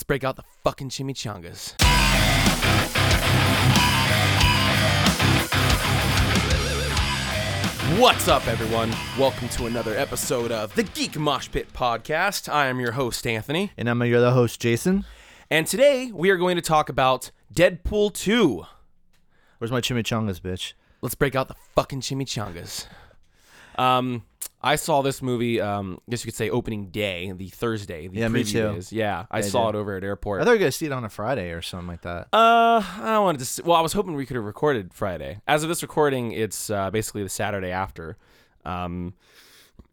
Let's break out the fucking chimichangas. What's up, everyone? Welcome to another episode of the Geek Mosh Pit Podcast. I am your host, Anthony, And I'm your other host, Jason. and today we are going to talk about Deadpool 2. Where's my chimichangas, bitch? Let's break out the fucking chimichangas. Um, I saw this movie. Um, I guess you could say opening day, the Thursday. The Yeah, me too. Is. Yeah, I I saw did. it over at airport. I thought you were gonna see it on a Friday or something like that. Uh, I wanted to. See, well, I was hoping we could have recorded Friday. As of this recording, it's uh, basically the Saturday after. Um,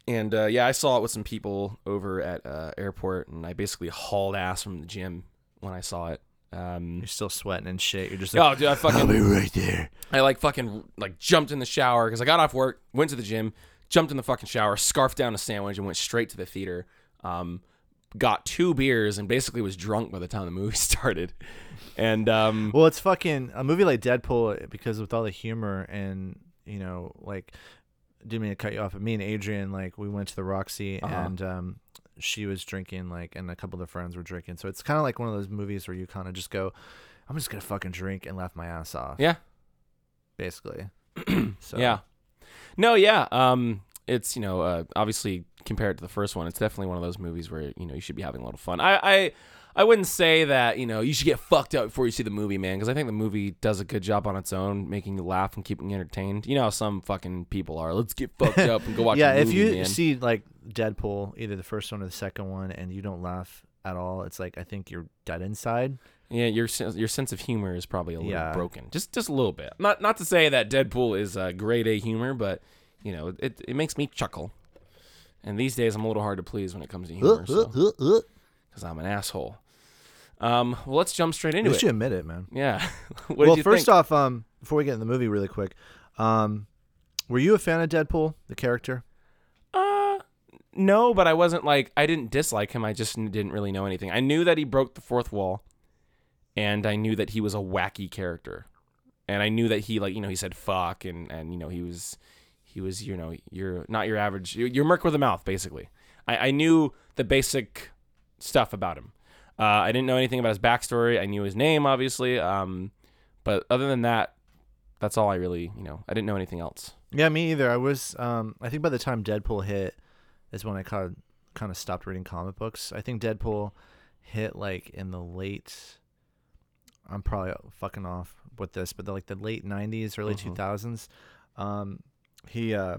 and uh, yeah, I saw it with some people over at uh, airport, and I basically hauled ass from the gym when I saw it. Um, You're still sweating and shit. You're just like, oh, dude, I fucking, I'll be right there. I like fucking like jumped in the shower because I got off work, went to the gym, jumped in the fucking shower, scarfed down a sandwich, and went straight to the theater. Um, got two beers and basically was drunk by the time the movie started. And um, Well, it's fucking a movie like Deadpool because with all the humor and you know, like, didn't mean to cut you off, but me and Adrian, like, we went to the Roxy Uh-huh. and um, she was drinking, like, and a couple of the friends were drinking. So it's kind of like one of those movies where you kind of just go, I'm just gonna fucking drink and laugh my ass off. yeah, basically. so Yeah. No, yeah. Um, it's you know, uh, obviously compared to the first one, it's definitely one of those movies where you know you should be having a lot of fun. I, I, I wouldn't say that you know you should get fucked up before you see the movie, man, because I think the movie does a good job on its own, making you laugh and keeping you entertained. You know how some fucking people are. Let's get fucked up and go watch. yeah, movie, if you man. see like Deadpool, either the first one or the second one, and you don't laugh at all, it's like I think you're dead inside. Yeah, your sen- your sense of humor is probably a little Yeah. broken, just just a little bit. Not not to say that Deadpool is uh, grade A humor, but you know it it makes me chuckle. And these days, I'm a little hard to please when it comes to humor, because I'm an asshole. Um, well, let's jump straight into it. you admit it, man. Yeah. what well, did you first think? off, um, before we get in the movie, really quick, um, were you a fan of Deadpool, the character? Uh, no, but I wasn't like I didn't dislike him. I just n- didn't really know anything. I knew that he broke the fourth wall, and I knew that he was a wacky character, and I knew that he like you know he said fuck and and you know he was he was you know you're not your average you're, merc with a mouth basically. I I knew the basic stuff about him. Uh, I didn't know anything about his backstory. I knew his name obviously. Um, but other than that, that's all I really you know. I didn't know anything else. Yeah, me either. I was. Um, I think by the time Deadpool hit, is when I kind of kind of stopped reading comic books. I think Deadpool hit like in the late. I'm probably fucking off with this, but the, like the late '90s, early Mhm. 2000s. Um, he uh,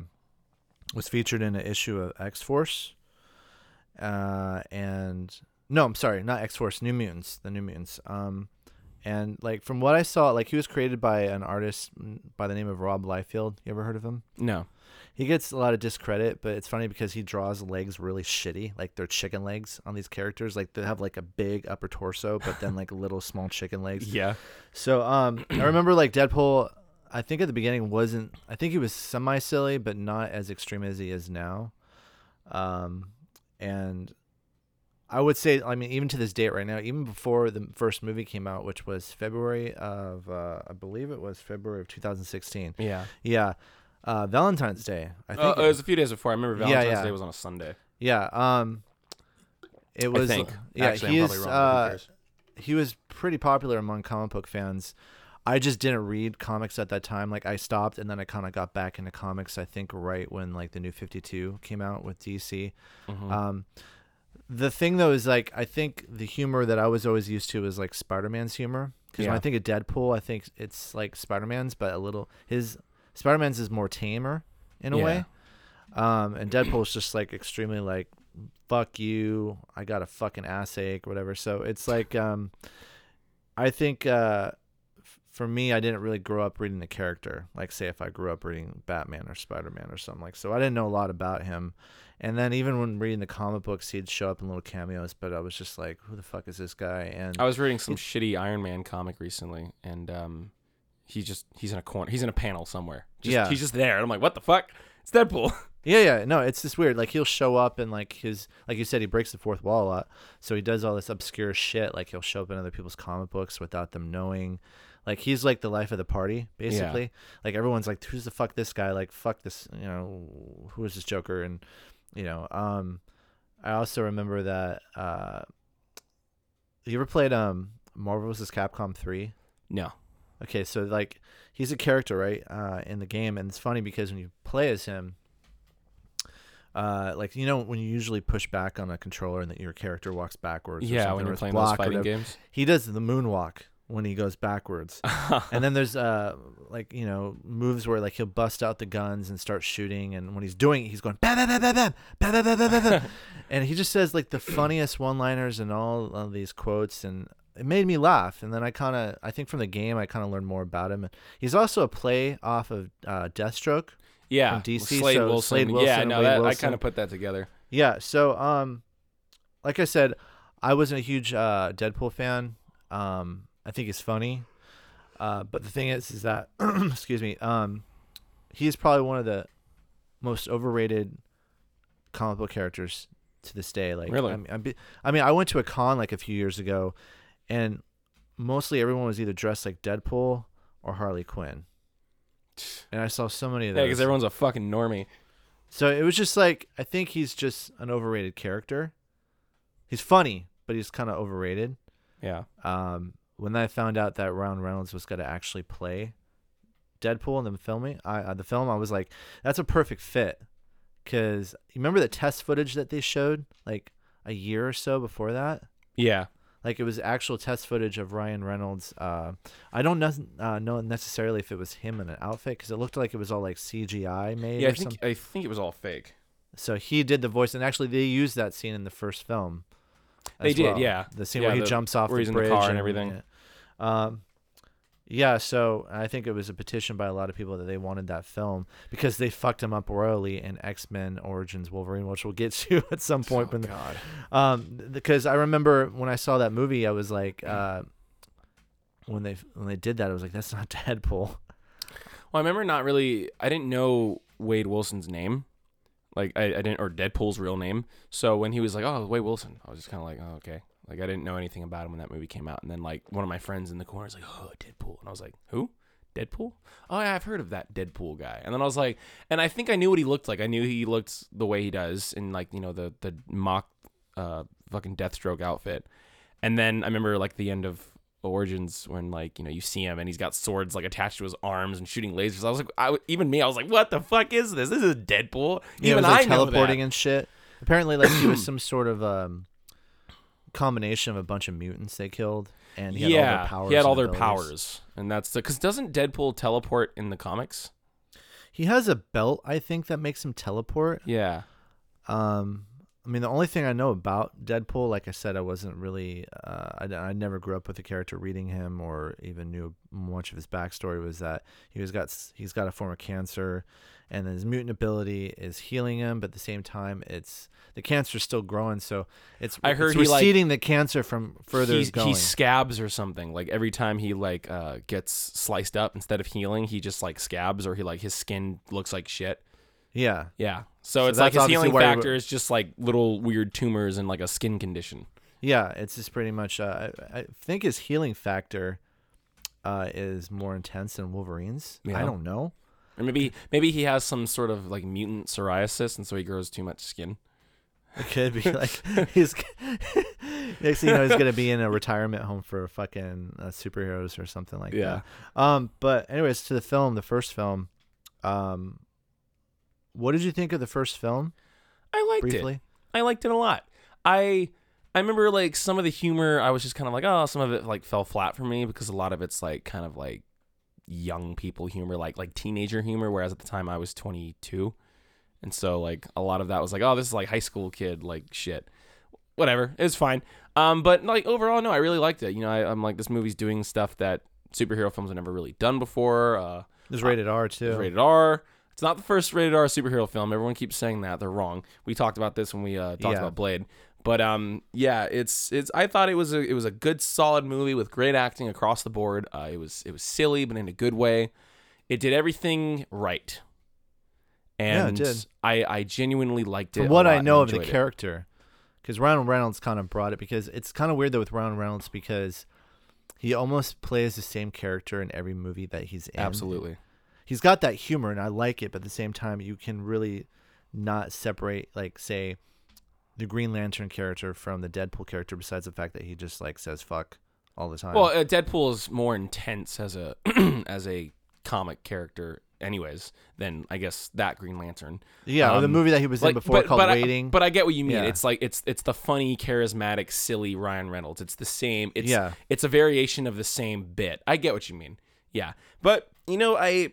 was featured in an issue of X Force. Uh, and no, I'm sorry, not X Force, New Mutants, the New Mutants. Um, and like from what I saw, like he was created by an artist mm, by the name of Rob Liefeld. You ever heard of him? No. He gets a lot of discredit, but it's funny because he draws legs really shitty, like they're chicken legs on these characters. Like they have like a big upper torso, but then like little small chicken legs. Yeah. So um, I remember like Deadpool. I think at the beginning wasn't. I think he was semi silly, but not as extreme as he is now. Um, and I would say, I mean, even to this date right now, even before the first movie came out, which was February of, uh, I believe it was February of 2016. Yeah. Yeah, uh, Valentine's Day. I think. Uh, it was a few days before. I remember Valentine's yeah. Day was on a Sunday. yeah. Um, it was. think. Yeah, Actually, he I'm is. Uh, he was pretty popular among comic book fans. I just didn't read comics at that time. Like I stopped and then I kind of got back into comics. I think right when like the new Fifty Two came out with DC. Mhm. Um, the thing though is like I think the humor that I was always used to is like Spider Man's humor. Because when I think of Deadpool, I think it's like Spider Man's, but a little his Spider Man's is more tamer in a Yeah. way. Um, and Deadpool's just like extremely like fuck you, I got a fucking ass ache, whatever. So it's like um, I think uh, f- for me, I didn't really grow up reading the character. Like say if I grew up reading Batman or Spider Man or something like, so I didn't know a lot about him. And then even when reading the comic books, he'd show up in little cameos, but I was just like, who the fuck is this guy? And I was reading some shitty Iron Man comic recently, and um, he just he's in a corner. He's in a panel somewhere. Just, Yeah. He's just there, and I'm like, what the fuck? It's Deadpool. Yeah, yeah, no, it's just weird. Like he'll show up and like his, like you said, he breaks the fourth wall a lot. So he does all this obscure shit. Like he'll show up in other people's comic books without them knowing. Like he's like the life of the party, basically. Like everyone's like, who's the fuck this guy? Like fuck this, you know, who is this Joker? And you know, um, I also remember that uh, You ever played um Marvel vs. Capcom three? No. Okay, so like he's a character, right, uh, in the game, and it's funny because when you play as him, uh, like you know when you usually push back on a controller and that your character walks backwards. or Yeah, something, when you're playing those fighting games. he does the moonwalk when he goes backwards. and then there's uh like you know moves where like he'll bust out the guns and start shooting, and when he's doing it, he's going bam bam bam bam bam bam bam bam bam bam, bam. and he just says like the funniest one-liners and all of these quotes, and it made me laugh. And then I kind of I think from the game I kind of learned more about him. He's also a play off of uh, Deathstroke. Yeah, From DC, Slade so Wilson. Slade yeah, Wilson, no, Wade that, I kind of put that together. Yeah. So, um, like I said, I wasn't a huge uh, Deadpool fan. Um, I think he's funny. Uh, but the thing is, is that, excuse me, um, he's probably one of the most overrated comic book characters to this day. Like, Really? I mean, be- I mean, I went to a con like a few years ago, and mostly everyone was either dressed like Deadpool or Harley Quinn. And I saw so many of those. Yeah, because everyone's a fucking normie. So it was just like I think he's just an overrated character. He's funny, but he's kind of overrated. Yeah. Um, when I found out that Ryan Reynolds was going to actually play Deadpool in the filming, I uh, the film, I was like, that's a perfect fit. Because you remember the test footage that they showed like a year or so before that. Yeah. Like it was actual test footage of Ryan Reynolds. Uh, I don't ne- uh, know necessarily if it was him in an outfit because it looked like it was all like CGI made. Yeah, I think something. I think it was all fake. So he did the voice, and actually they used that scene in the first film. They did, well. yeah. The scene Yeah, where he the- jumps off the the bridge car and everything. Yeah. Um, yeah. So I think it was a petition by a lot of people that they wanted that film because they fucked him up royally in X Men Origins Wolverine, which we'll get to at some point. oh, when God. um, because I remember when I saw that movie, I was like, uh, when they when they did that, I was like, that's not Deadpool. Well, I remember not really. I didn't know Wade Wilson's name, like I, I didn't, or Deadpool's real name. So when he was like, "Oh, Wade Wilson," I was just kind of like, "Oh, okay." Like I didn't know anything about him when that movie came out. And then like one of my friends in the corner was like, "Oh, Deadpool," and I was like, "Who? Deadpool? Oh yeah, I've heard of that Deadpool guy." And then I was like, and I think I knew what he looked like. I knew he looked the way he does in like you know the the mock uh fucking Deathstroke outfit. And then I remember like the end of Origins when like you know you see him and he's got swords like attached to his arms and shooting lasers. I was like, I, even me, I was like, what the fuck is this? This is Deadpool. Yeah, even was like I know teleporting and shit. Apparently, like he was some sort of um, combination of a bunch of mutants they killed, and he had all yeah, their powers. he had all their abilities. powers, and that's the because doesn't Deadpool teleport in the comics? He has a belt, I think, that makes him teleport. Yeah, Um, I mean, the only thing I know about Deadpool, like I said, I wasn't really, uh, I, I never grew up with the character reading him or even knew much of his backstory. Was that he was got he's got a form of cancer, and his mutant ability is healing him, but at the same time, it's the cancer's still growing, so it's I heard it's he, like- receding the cancer from further He's- going. he scabs or something. Like every time he like uh, gets sliced up, instead of healing, he just like scabs or he like his skin looks like shit. Yeah, Yeah, so, So it's like his healing factor is just like little weird tumors and like a skin condition. Yeah, it's just pretty much. Uh, I, I think his healing factor uh, is more intense than Wolverine's. I don't know. Or maybe maybe he has some sort of like mutant psoriasis, and so he grows too much skin. It could be like he's next thing you know he's gonna be in a retirement home for fucking uh, superheroes or something like Yeah. that. Um, but anyways, to the film, the first film. Um, what did you think of the first film? I liked it. I liked it a lot. I I remember like some of the humor. I was just kind of like, oh, some of it like fell flat for me because a lot of it's like kind of like young people humor, like like teenager humor. Whereas at the time I was 22, and so like a lot of that was like, oh, this is like high school kid like shit. Whatever, it was fine. Um, but like overall, no, I really liked it. You know, I, I'm like this movie's doing stuff that superhero films have never really done before. Uh, it was rated R too. rated R. It's not the first rated R superhero film. Everyone keeps saying that. They're wrong. We talked about this when we uh, talked Yeah. about Blade. But um, yeah, it's it's. I thought it was a it was a good solid movie with great acting across the board. Uh, it was it was silly but in a good way. It did everything right, Yeah, it and did. I I genuinely liked it. From a what lot I and know of the enjoyed it. character, because Ryan Reynolds kind of brought it because it's kind of weird though with Ryan Reynolds because he almost plays the same character in every movie that he's in. absolutely. He's got that humor and I like it, but at the same time you can really not separate like say the Green Lantern character from the Deadpool character besides the fact that he just like says fuck all the time. Well, uh, Deadpool is more intense as a as a comic character, anyways, than I guess that Green Lantern. yeah, or the um, movie that he was in Like, before called but I- Waiting. but I get what you mean. Yeah. It's like it's it's the funny, charismatic, silly Ryan Reynolds. It's the same. It's Yeah. it's a variation of the same bit. I get what you mean. Yeah, but you know, I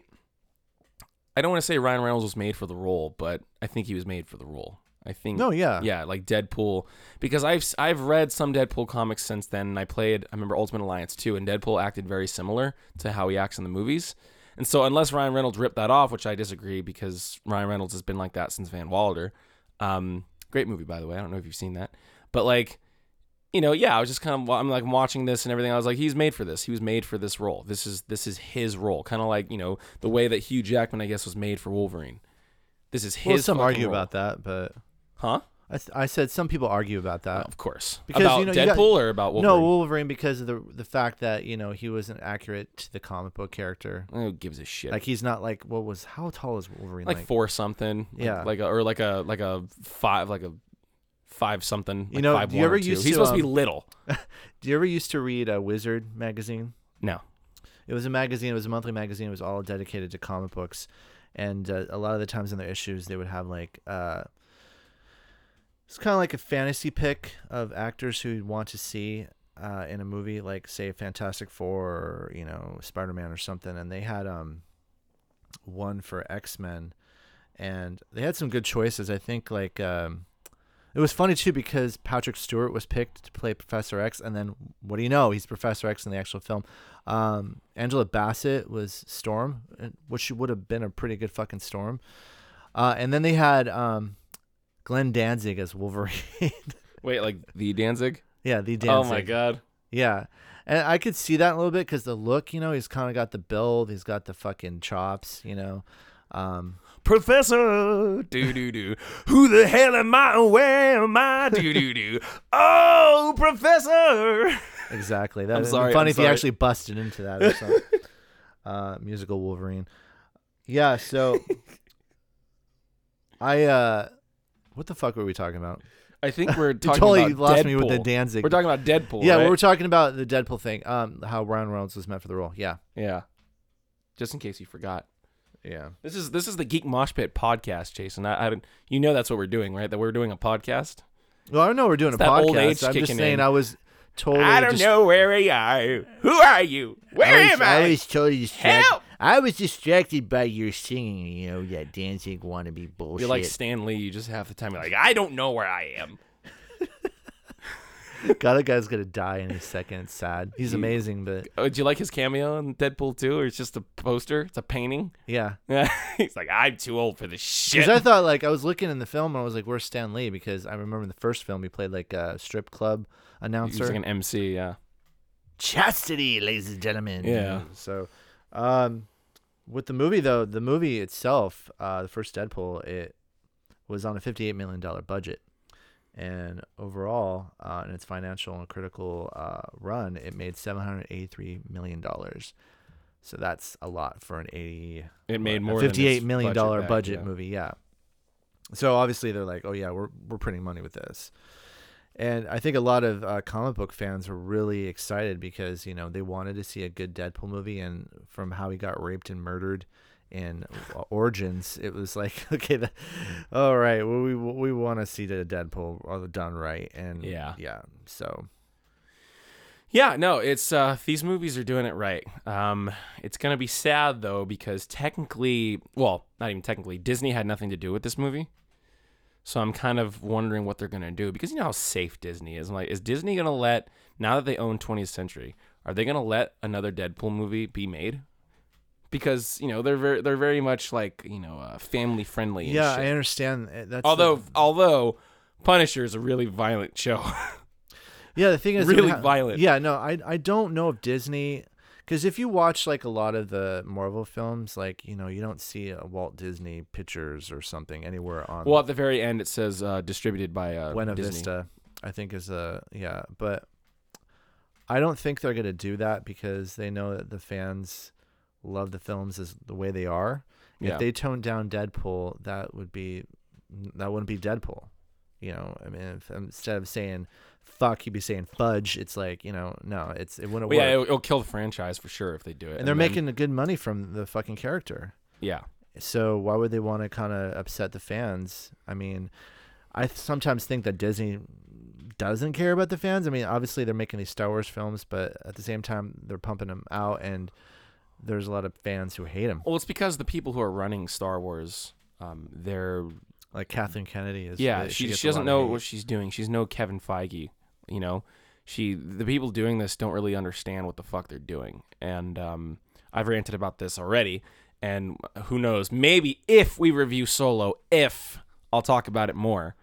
I don't want to say Ryan Reynolds was made for the role, but I think he was made for the role. I think no, yeah, yeah, like Deadpool, because I've I've read some Deadpool comics since then, and I played. I remember Ultimate Alliance too, and Deadpool acted very similar to how he acts in the movies. And so, unless Ryan Reynolds ripped that off, which I disagree, because Ryan Reynolds has been like that since Van Wilder. Um, great movie, by the way. I don't know if you've seen that, but like, you know, yeah, I was just kind of I'm like watching this and everything. I was like, he's made for this. He was made for this role. This is this is his role. Kind of like you know the way that Hugh Jackman, I guess, was made for Wolverine. This is his. Well, some argue role. about that, but huh? I, th- I said some people argue about that. of course. Because, about you know, you Deadpool got- or about Wolverine? No, Wolverine because of the the fact that you know he wasn't accurate to the comic book character. Who gives a shit? Like he's not like what was how tall is Wolverine? like, Like, four something. like- Yeah. Like a, or like a like a five like a five something. You like know, five do you ever used He's to, supposed to be um, little. do you ever used to read a Wizard magazine? No. It was a magazine. It was a monthly magazine. It was all dedicated to comic books, and uh, a lot of the times in their issues they would have like uh, it's kind of like a fantasy pick of actors who you'd want to see uh, in a movie, like say Fantastic Four or you know Spider Man or something. And they had um one for X Men, and they had some good choices. I think like um, it was funny too because Patrick Stewart was picked to play Professor X, and then what do you know? He's Professor X in the actual film. Um, Angela Bassett was Storm, which would have been a pretty good fucking Storm. Uh, and then they had um, Glenn Danzig as Wolverine. Wait, like the Danzig? yeah, the Danzig. Oh my god. Yeah. And I could see that a little bit because the look, you know, he's kind of got the build, he's got the fucking chops, you know. Um, Professor, do do do. Who the hell am I? Where am I? Do do do. Oh, Professor. exactly. That I'm would be sorry, Funny I'm if he sorry. actually busted into that or something. uh, musical Wolverine. Yeah. So I uh, what the fuck were we talking about? I think we're talking totally about lost Deadpool. me with the Danzig. We're talking about Deadpool. yeah, right? we were talking about the Deadpool thing. Um, how Ryan Reynolds was meant for the role. Yeah. yeah. Just in case you forgot. Yeah. This is this is the Geek Mosh Pit podcast, Jason. I, I you know that's what we're doing, right? That we're doing a podcast. Well, I know we're doing It's a podcast. I'm just saying in. I was totally. I don't just- know where we are. Who are you? Where I was, am I? I was totally distracted. Help! I was distracted by your singing. You know that Danzig wannabe bullshit. You're like Stan Lee. You just half the time you're like, I don't know where I am. God, that guy's gonna die in a second. It's sad. He's You- amazing, but Oh, do you like his cameo in Deadpool 2? Or it's just a poster? It's a painting? yeah. Yeah. He's like, I'm too old for this shit. Because I thought like I was looking in the film and I was like, "Where's Stan Lee?" Because I remember in the first film he played like a strip club announcer. He's announcer. like an MC, yeah. Chastity, ladies and gentlemen. Yeah. So, um, with the movie though, the movie itself, uh, the first Deadpool, it was on a fifty-eight million dollar budget, and overall, uh, in its financial and critical uh, run, it made seven hundred eighty-three million dollars. So that's a lot for an eighty. It made more than its fifty-eight million dollar back, budget yeah. movie. Yeah. So obviously they're like, oh yeah, we're we're printing money with this, and I think a lot of uh, comic book fans were really excited because you know they wanted to see a good Deadpool movie, and from how he got raped and murdered in uh, Origins, it was like, okay, the, all right, well, we we want to see the Deadpool done right, and Yeah. yeah. So Yeah, no, it's uh these movies are doing it right. Um it's going to be sad though because technically, well, not even technically, Disney had nothing to do with this movie. So I'm kind of wondering what they're going to do because you know how safe Disney is. I'm like is Disney going to let now that they own 20th Century, are they going to let another Deadpool movie be made? Because, you know, they're very they're very much like, you know, uh, family friendly yeah, shit. I understand. uh, That's the- although although Punisher is a really violent show. Yeah, the thing is Really ha- violent. Yeah, no, I I don't know if Disney because if you watch like a lot of the Marvel films, like you know, you don't see a Walt Disney pictures or something anywhere on well, at the very end it says uh, distributed by uh, Buena Disney. Vista. I think is a yeah, but I don't think they're gonna do that because they know that the fans love the films as the way they are. Yeah. If they toned down Deadpool, that would be that wouldn't be Deadpool. You know, I mean, if, instead of saying fuck, you'd be saying fudge. It's like you know, no, it's it wouldn't Well, yeah, it'll, it'll kill the franchise for sure if they do it. and they're then- making good money from the fucking character. yeah. So why would they want to kind of upset the fans? I mean, I sometimes think that Disney doesn't care about the fans. I mean, obviously they're making these Star Wars films, but at the same time they're pumping them out, and there's a lot of fans who hate him. Well, it's because the people who are running Star Wars, um, they're Like Kathleen Kennedy is. yeah, she gets she doesn't know what she's doing. She's no Kevin Feige, you know. She the people doing this don't really understand what the fuck they're doing, and um, I've ranted about this already. And who knows? Maybe if we review Solo, if I'll talk about it more.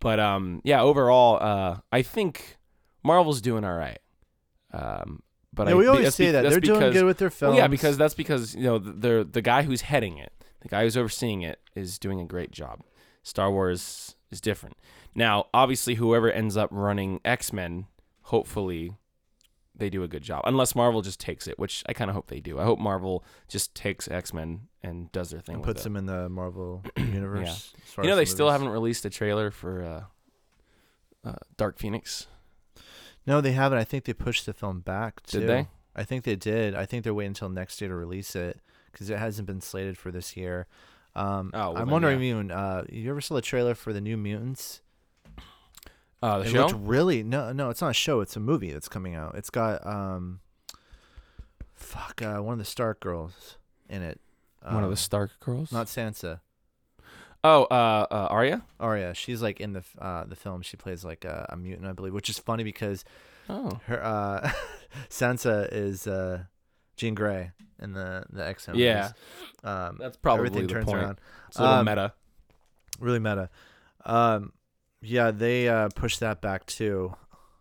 But um, yeah, overall, uh, I think Marvel's doing all right. Um, but yeah, I, we always say be- that they're doing good with their well, yeah, because that's because you know the, the guy who's heading it, the guy who's overseeing it, is doing a great job. Star Wars is different. Now, obviously, whoever ends up running X Men, hopefully, they do a good job. Unless Marvel just takes it, which I kind of hope they do. I hope Marvel just takes X Men and does their thing. and with puts it. them in the Marvel universe. far You know, they the still haven't released a trailer for uh, uh, Dark Phoenix. No, they haven't. I think they pushed the film back. Too. Did they? I think they did. I think they're waiting until next year to release it because it hasn't been slated for this year. Um, Oh, well I'm then, wondering, yeah. even uh, you ever saw the trailer for the New Mutants? Uh, the it show. looked really no, no. It's not a show. It's a movie that's coming out. It's got um, fuck, uh, one of the Stark girls in it. One of Um, the Stark girls. not Sansa. Oh, uh, uh, Arya. Arya. She's like in the uh the film. She plays like a, a mutant, I believe, which is funny because Oh, her uh Sansa is uh Jean Grey in the the X Men. Yeah. um, that's probably everything the turns point. around. It's a little Um, meta. Really meta. Um, yeah, they uh pushed that back too,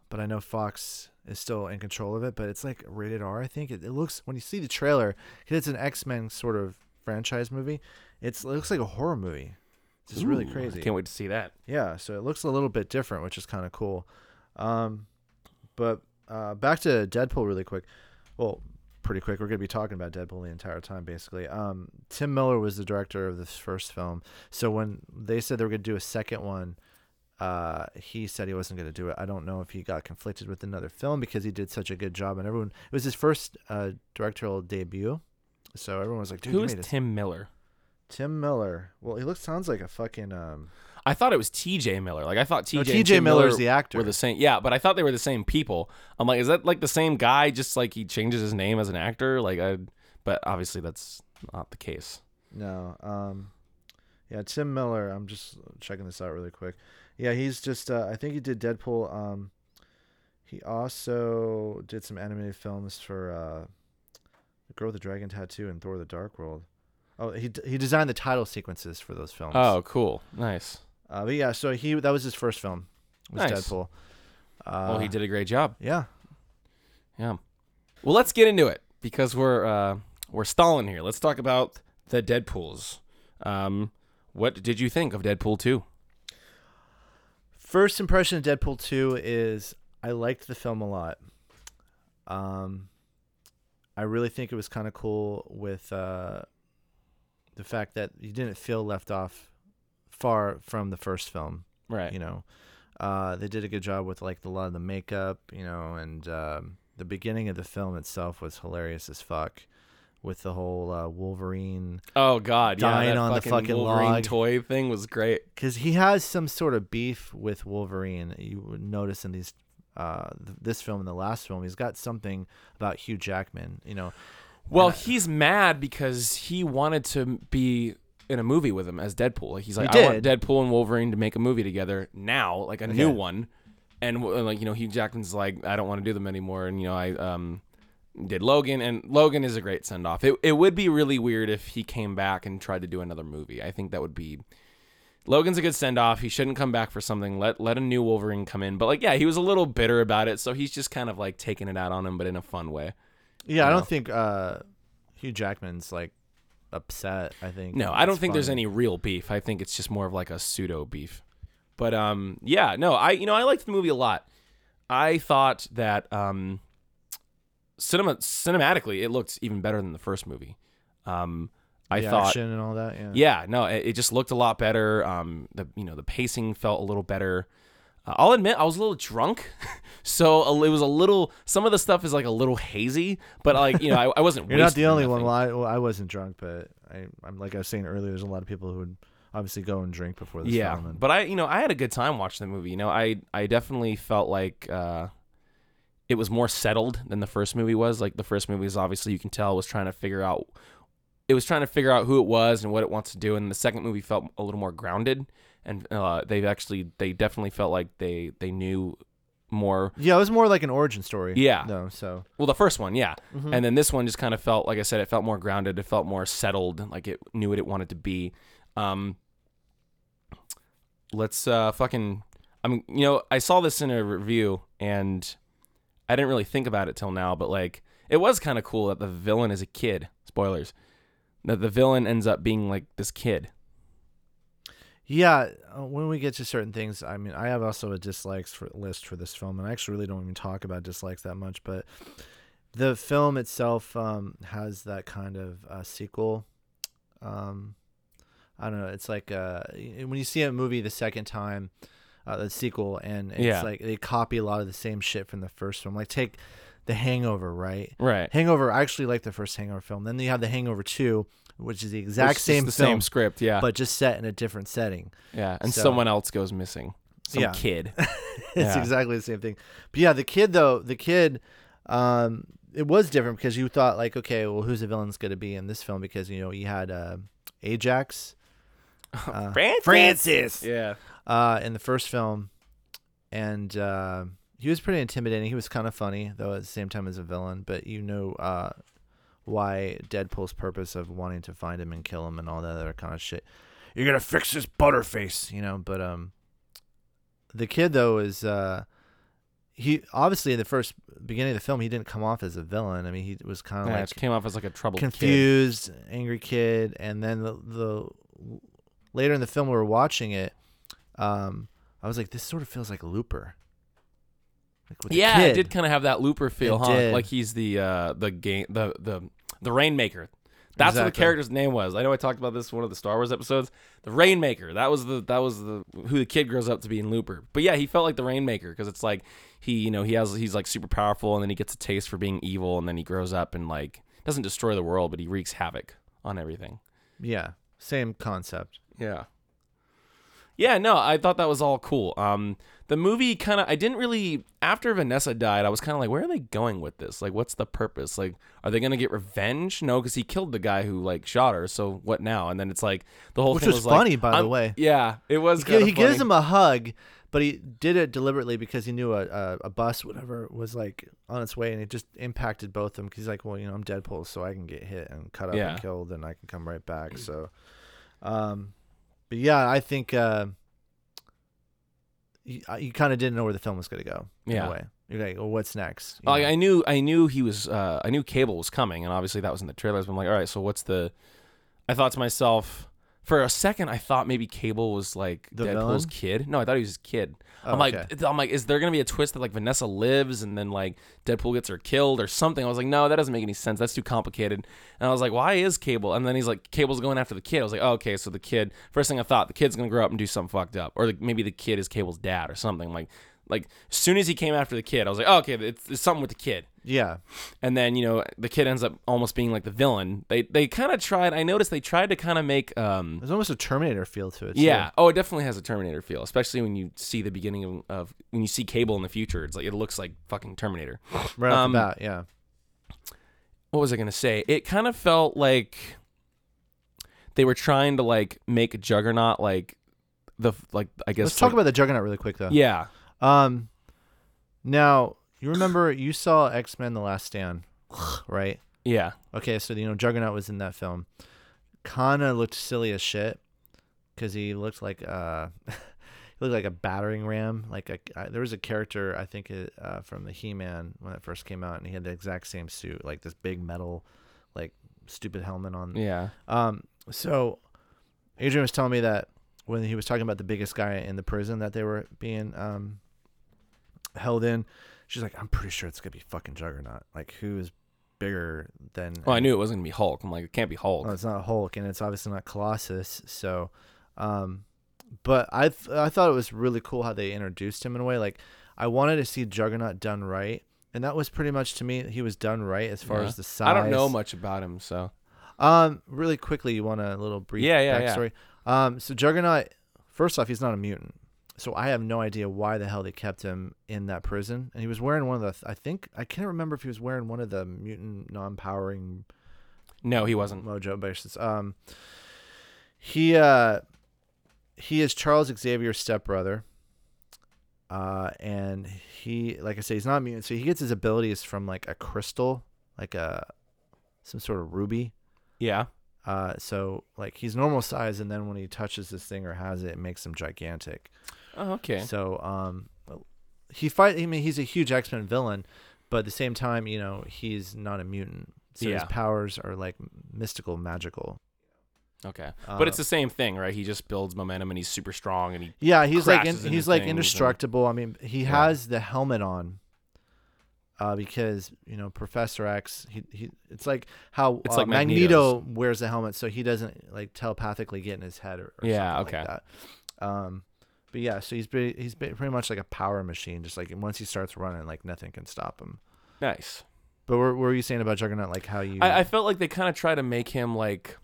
but I know Fox is still in control of it. But it's like rated R. I think it, it looks when you see the trailer, 'cause it's an X Men sort of franchise movie. It's it looks like a horror movie. It's just really Ooh, I crazy. Can't wait to see that. Yeah, so it looks a little bit different, which is kind of cool. Um, but uh, back to Deadpool really quick. Well, pretty quick. We're gonna be talking about Deadpool the entire time, basically. Um, Tim Miller was the director of this first film, so when they said they were gonna do a second one, uh, he said he wasn't gonna do it. I don't know if he got conflicted with another film because he did such a good job, and everyone it was his first uh, directorial debut. So everyone was like, "Dude, Who is this." Tim Miller? Tim Miller. Well, he looks sounds like a fucking um. I thought it was T.J. Miller. Like I thought T.J. No, T.J. Tim Miller's the actor. Were the same. Yeah, but I thought they were the same people. I'm like, is that like the same guy? Just like he changes his name as an actor? Like I. But obviously that's not the case. No. Um yeah, Tim Miller, I'm just checking this out really quick. Yeah, he's just uh, I think he did Deadpool. Um he also did some animated films for uh The Girl with the Dragon Tattoo and Thor the Dark World. Oh, he d- he designed the title sequences for those films. Oh, cool, nice. Uh, but yeah, so he that was his first film. Was Nice. Deadpool. Uh, well, he did a great job. Yeah. Yeah. Well, let's get into it because we're uh, we're stalling here. Let's talk about the Deadpool's. Um, what did you think of Deadpool two? First impression of Deadpool 2 is I liked the film a lot. Um, I really think it was kind of cool with uh, the fact that you didn't feel left off far from the first film. Right. You know, uh, they did a good job with like a lot of the makeup, you know, and um, the beginning of the film itself was hilarious as fuck with the whole uh, Wolverine Oh God, Dying that on the fucking fucking Wolverine log. toy thing was great. because he has some sort of beef with Wolverine. You would notice in these, uh, th- this film and the last film, he's got something about Hugh Jackman. You know, Well, he's mad because he wanted to be in a movie with him as Deadpool. Like he's like, He I want did. Deadpool and Wolverine to make a movie together now, like a new one. And w- like you know, Hugh Jackman's like, I don't want to do them anymore. And you know, I um did Logan, and Logan is a great send off. It it would be really weird if he came back and tried to do another movie. I think that would be. Logan's a good send off. He shouldn't come back for something. Let let a new Wolverine come in. But like, yeah, he was a little bitter about it, so he's just kind of like taking it out on him, but in a fun way. Yeah, I don't think uh, Hugh Jackman's like upset. I think No, I don't think there's any real beef. I think it's just more of like a pseudo beef. But um, yeah, no, I you know I liked the movie a lot. I thought that um, cinema cinematically it looked even better than the first movie. Um, I the thought action and all that. Yeah. yeah, no, it, it just looked a lot better. Um, the you know the pacing felt a little better. Uh, I'll admit I was a little drunk, so it was a little. Some of the stuff is like a little hazy, but like you know I, I wasn't. You're not the only one. Well, I, well, I wasn't drunk, but I, I'm like I was saying earlier. There's a lot of people who would obviously go and drink before this yeah, film. And, but I you know I had a good time watching the movie. You know I I definitely felt like uh, it was more settled than the first movie was. Like the first movie is obviously you can tell was trying to figure out. It was trying to figure out who it was and what it wants to do, and the second movie felt a little more grounded, and uh, they've actually they definitely felt like they they knew more yeah, it was more like an origin story. Yeah. No. So. Well, the first one, yeah, Mhm. and then this one just kind of felt, like I said, it felt more grounded. It felt more settled, like it knew what it wanted to be. Um, let's uh, fucking. I mean, you know, I saw this in a review, and I didn't really think about it till now, but like, it was kind of cool that the villain is a kid. Spoilers. That the villain ends up being like this kid. Yeah, uh, when we get to certain things, I mean, I have also a dislikes for, list for this film, and I actually really don't even talk about dislikes that much. But the film itself um, has that kind of uh, sequel. Um, I don't know. It's like uh, when you see a movie the second time, uh, the sequel, and it's Yeah. like they copy a lot of the same shit from the first film. Like take The Hangover, right? Right. Hangover, I actually like the first Hangover film. Then you have The Hangover Two, which is the exact just same the film, same script, yeah, but just set in a different setting. yeah, and so- someone else goes missing. Some Yeah. kid. it's Yeah. exactly the same thing. But yeah, the kid though, the kid, um, it was different because you thought like, okay, well, who's the villain's going to be in this film? Because you know you had uh, Ajax, uh, Francis. Francis, Yeah. uh, in the first film, and uh, he was pretty intimidating. He was kind of funny though at the same time as a villain. But you know uh, why Deadpool's purpose of wanting to find him and kill him and all that other kind of shit. You're gonna fix this butterface, you know. But um, the kid though is uh, he obviously in the first beginning of the film he didn't come off as a villain. I mean he was kind of Yeah, like came off as like a troubled kid. confused, angry kid, and then the, the later in the film we were watching it, um, I was like, this sort of feels like Looper. Like Yeah, it did kind of have that Looper feel, It huh? did. Like he's the uh the game the the the Rainmaker. That's what the character's name was. I know I talked about this in one of the Star Wars episodes. The Rainmaker. That was the that was the who the kid grows up to be in Looper. But yeah, he felt like the Rainmaker because it's like he you know he has he's like super powerful and then he gets a taste for being evil and then he grows up and like doesn't destroy the world but he wreaks havoc on everything. Yeah, same concept. Yeah. Yeah, no, I thought that was all cool. Um, the movie kind of, I didn't really, after Vanessa died, I was kind of like, where are they going with this? Like, what's the purpose? Like, are they going to get revenge? No, because he killed the guy who, like, shot her. So what now? And then it's like, the whole Which thing was was, like, funny, by the I'm- way. Yeah, it was He, he gives him a hug, but he did it deliberately because he knew a, a, a bus, whatever, was like on its way, and it just impacted both of them. Because he's like, well, you know, I'm Deadpool, so I can get hit and cut up Yeah. and killed, and I can come right back. So, um, but yeah, I think uh, you, you kind of didn't know where the film was going to go. Yeah. way. You're like, well, what's next? You Like know? I knew, I knew he was, uh, I knew Cable was coming, and obviously that was in the trailers. But I'm like, all right, so what's the? I thought to myself, for a second, I thought maybe Cable was like The Deadpool's villain? kid. No, I thought he was his kid. Oh, I'm like, okay. I'm like, is there gonna be a twist that like Vanessa lives and then like Deadpool gets her killed or something? I was like, no, that doesn't make any sense. That's too complicated. And I was like, why is Cable? And then he's like, Cable's going after the kid. I was like, oh, okay, so the kid. First thing I thought, the kid's gonna grow up and do something fucked up, or like, maybe the kid is Cable's dad or something. Like, like as soon as he came after the kid, I was like, oh, okay, it's, it's something with the kid. Yeah, And then you know the kid ends up almost being like the villain. They they kind of tried. I noticed they tried to kind of make um there's almost a Terminator feel to it. too. yeah. Oh, it definitely has a Terminator feel, especially when you see the beginning of, of when you see Cable in the future. It's like it looks like fucking Terminator. right off um, the bat. Yeah, What was I gonna say? It kind of felt like they were trying to like make Juggernaut like the like I guess. let's talk like- about the Juggernaut really quick though. yeah. Um, now you remember you saw X Men: The Last Stand, right? Yeah. Okay, so you know Juggernaut was in that film. Kana looked silly as shit because he looked like uh, he looked like a battering ram. Like a, uh, there was a character I think it, uh, from the He Man when it first came out, and he had the exact same suit, like this big metal, like stupid helmet on. Yeah. Um, so Adrian was telling me that when he was talking about the biggest guy in the prison that they were being um held in, she's like, I'm pretty sure it's gonna be fucking Juggernaut. Like, who is bigger than. Well, I knew it wasn't gonna be Hulk. I'm like, it can't be Hulk. Well, it's not Hulk, and it's obviously not Colossus. So, um, but I th- I thought it was really cool how they introduced him in a way. Like, I wanted to see Juggernaut done right, and that was pretty much to me he was done right as far Yeah. as the size. I don't know much about him, so Um, really quickly, you want a little brief Yeah, yeah, yeah. backstory? Um, so Juggernaut, first off, he's not a mutant. So I have no idea why the hell they kept him in that prison. And he was wearing one of the, I think, I can't remember if he was wearing one of the mutant non-powering no, he wasn't. mojo bases. Um, he, uh, he is Charles Xavier's stepbrother. Uh, and he, like I say, he's not mutant. So he gets his abilities from like a crystal, like a, some sort of ruby. Yeah. Uh, so like he's normal size, and then when he touches this thing or has it, it makes him gigantic. Oh, okay. So um, he fight. I mean, he's a huge X Men villain, but at the same time, you know, he's not a mutant. So his Yeah. powers are like mystical, magical. Okay. Uh, but it's the same thing, right? He just builds momentum and he's super strong and he yeah, he's like in, crashes into he's like things and- indestructible. I mean, he has the helmet on. Uh, because you know Professor X, he, he it's like how It's uh, like Magneto wears the helmet, so he doesn't like telepathically get in his head or, or Yeah, something okay. like that. Um, but yeah, so he's pretty, he's ba- pretty much like a power machine. Just like once he starts running, like nothing can stop him. nice. But what, what were you saying about Juggernaut? Like how you? I, I felt like they kind of tried to make him like.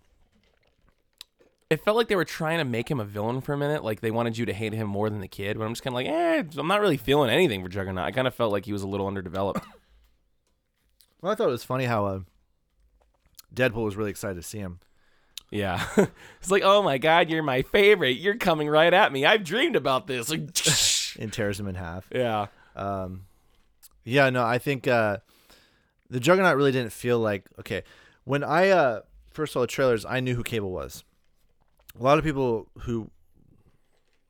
It felt like they were trying to make him a villain for a minute. Like they wanted you to hate him more than the kid. But I'm just kind of like, eh, I'm not really feeling anything for Juggernaut. I kind of felt like he was a little underdeveloped. well, I thought it was funny how uh, Deadpool was really excited to see him. Yeah. it's like, oh my god, you're my favorite. You're coming right at me. I've dreamed about this. Like, and tears him in half. yeah. Um, yeah, no, I think uh, the Juggernaut really didn't feel like okay. When I uh, first saw the trailers, I knew who Cable was. A lot of people who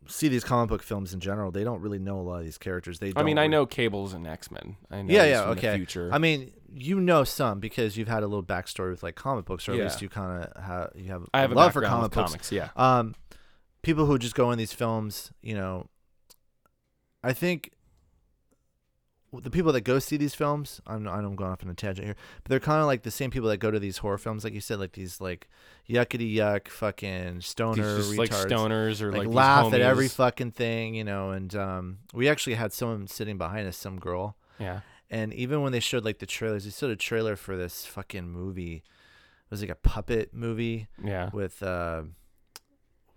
see these comic book films in general, they don't really know a lot of these characters. They, I mean, I know Cable's an X Men. I know. Yeah, yeah, okay. The future. I mean, you know some because you've had a little backstory with like comic books, or at Yeah. least you kind of have you have, I have a a love for comic books. comics. Yeah. Um, people who just go in these films, you know, I think the people that go see these films, I'm I'm going off on a tangent here, but they're kind of like the same people that go to these horror films, like you said, like these like yuckity yuck fucking stoner just retards. like stoners or like, like, laugh at every fucking thing, you know. And um, we actually had someone sitting behind us, some girl, yeah. and even when they showed like the trailers, they showed a trailer for this fucking movie. It was like a puppet movie Yeah. with uh,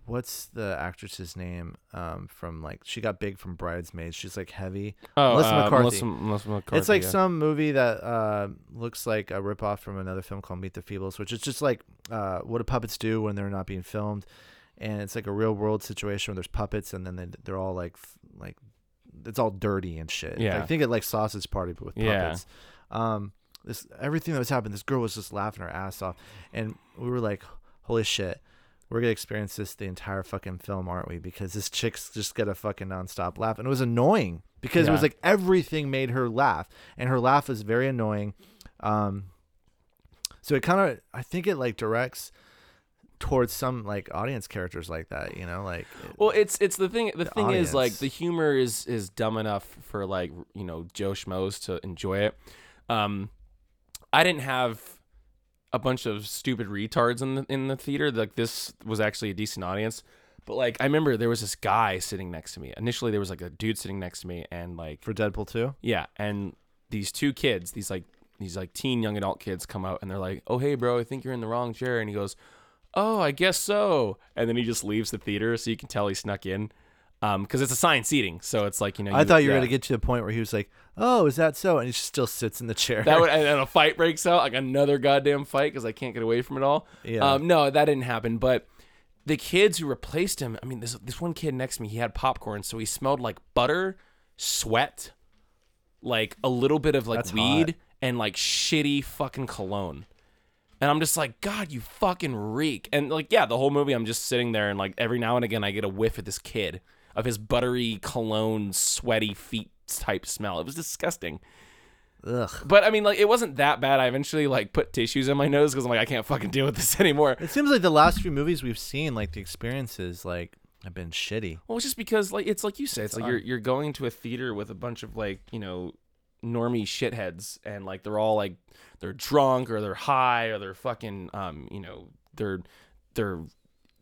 what's the actress's name? Um, from like she got big from Bridesmaids. She's like heavy. Oh, Melissa uh, McCarthy. Melissa, Melissa McCarthy. it's like yeah. some movie that uh, looks like a ripoff from another film called Meet the Feebles, which is just like uh, what do puppets do when they're not being filmed, and it's like a real world situation where there's puppets and then they, they're all like like it's all dirty and shit. Yeah. I think it like Sausage Party but with Yeah. puppets. Um, this everything that was happening, this girl was just laughing her ass off, and we were like, "Holy shit, we're gonna experience this the entire fucking film, aren't we?" Because this chick's just got a fucking nonstop laugh, and it was annoying because it was like everything made her laugh, and her laugh was very annoying. Um, so it kind of, I think it like directs towards some like audience characters like that, you know, like Well, it's it's the thing. The, The thing is, like, the humor is is dumb enough for like you know Joe schmoes to enjoy it. Um, I didn't have a bunch of stupid retards in the in the theater. Like this was actually a decent audience. But like I remember there was this guy sitting next to me. Initially there was like a dude sitting next to me and like for Deadpool 2? yeah, and these two kids, these like these like teen young adult kids come out and they're like, "Oh, hey bro, I think you're in the wrong chair." And he goes, "Oh, I guess so." And then he just leaves the theater so you can tell he snuck in. Um, because it's assigned seating, so it's like you know. I thought you were yeah. gonna get to the point where he was like, "Oh, is that so?" and he still sits in the chair. that would, and then a fight breaks out, like another goddamn fight, because I can't get away from it all. Yeah. Um, no, that didn't happen. But the kids who replaced him, I mean, this this one kid next to me, he had popcorn, so he smelled like butter, sweat, like a little bit of like That's weed, hot. and like shitty fucking cologne. And I'm just like, God, you fucking reek. And like, yeah, the whole movie, I'm just sitting there, and like every now and again, I get a whiff of this kid, of his buttery cologne, sweaty feet type smell. It was disgusting. Ugh. But I mean, like, it wasn't that bad. I eventually like put tissues in my nose because I'm like, I can't fucking deal with this anymore. It seems like the last few movies we've seen, like the experiences, like have been shitty. Well, it's just because like it's like you said, it's like you're you're going to a theater with a bunch of like you know normie shitheads, and like they're all like they're drunk or they're high or they're fucking um you know they're they're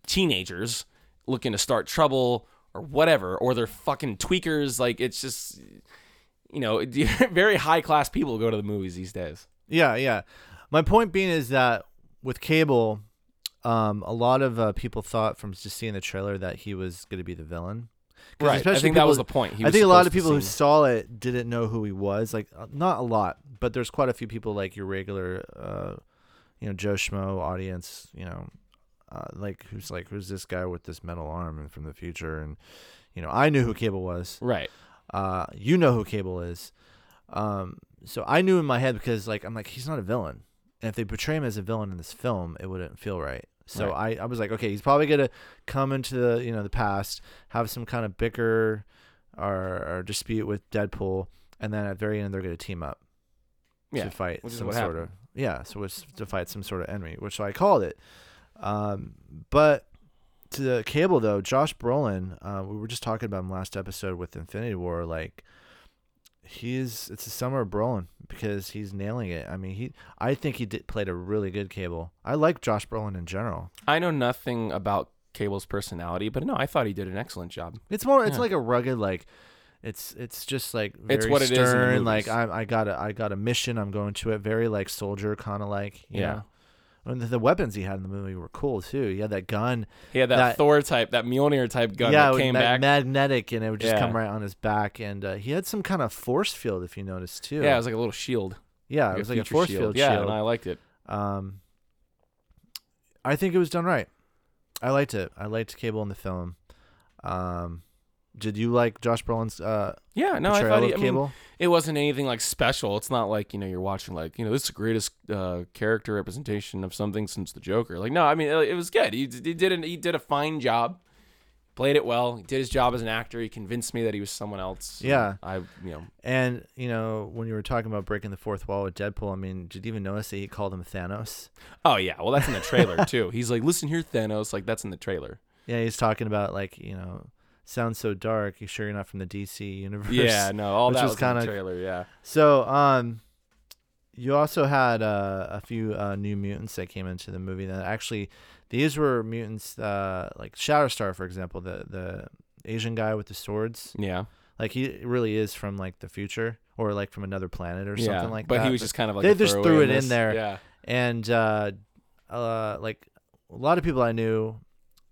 teenagers looking to start trouble or whatever, or they're fucking tweakers. Like it's just you know very high class people go to the movies these days. Yeah, yeah. My point being is that with Cable, um, a lot of uh, people thought from just seeing the trailer that he was going to be the villain. Right. I think that was the point. He I think a lot of people who saw it didn't know who he was. Like, uh, not a lot, but there's quite a few people like your regular, uh, you know, Joe Schmo audience. You know, uh, like who's like who's this guy with this metal arm and from the future? And you know, I knew who Cable was. right. Uh, you know who Cable is. Um, so I knew in my head because like I'm like he's not a villain, and if they portray him as a villain in this film, it wouldn't feel right. So I, I was like, okay, he's probably gonna come into the you know the past, have some kind of bicker or, or dispute with Deadpool, and then at the very end they're gonna team up Yeah. to fight some sort of yeah, so it's to fight some sort of enemy, which I called it. Um, but to the cable though, Josh Brolin, uh, we were just talking about him last episode with Infinity War. Like, he's it's a summer of Brolin because he's nailing it. I mean, he I think he did played a really good cable. I like Josh Brolin in general. I know nothing about Cable's personality, but no, I thought he did an excellent job. It's more it's Yeah. like a rugged like. It's it's just like very It's what it is in like. I I got a I got a mission. I'm going to it. Very like soldier kind of like you Yeah. know? And the, the weapons he had in the movie were cool too. He had that gun, He had that, That- Thor type, that Mjolnir type gun yeah, that came ma- back. magnetic, and it would just Yeah. come right on his back. And uh, he had some kind of force field, if you notice too. yeah, it was like a little shield. yeah, like it was like a force shield. field Yeah, shield. and I liked it. Um, I think it was done right. I liked it. I liked Cable in the film. Um, did you like Josh Brolin's uh, Yeah, no, I thought he, I mean, it wasn't anything like special. It's not like you know you're watching like you know this is the greatest uh, character representation of something since the Joker. Like no, I mean it, it was good. He, he did an, he did a fine job, played it well. He did his job as an actor. He convinced me that he was someone else. Yeah. I you know and you know, when you were talking about breaking the fourth wall with Deadpool, I mean, did you even notice that he called him Thanos? oh yeah, well that's in the trailer too. He's like listen here Thanos, like that's in the trailer. Yeah, he's talking about like you know, sounds so dark. You sure you're not from the DC universe? Yeah, no, all that was was, kinda- trailer. Yeah, So, um, you also had uh, a few uh, new mutants that came into the movie. That actually, these were mutants uh, like Shatterstar, for example, the the Asian guy with the swords. yeah, Like he really is from like the future or like from another planet or yeah. something like but that. But he was just kind of like they just threw in it in there. Yeah, and uh, uh, like a lot of people I knew,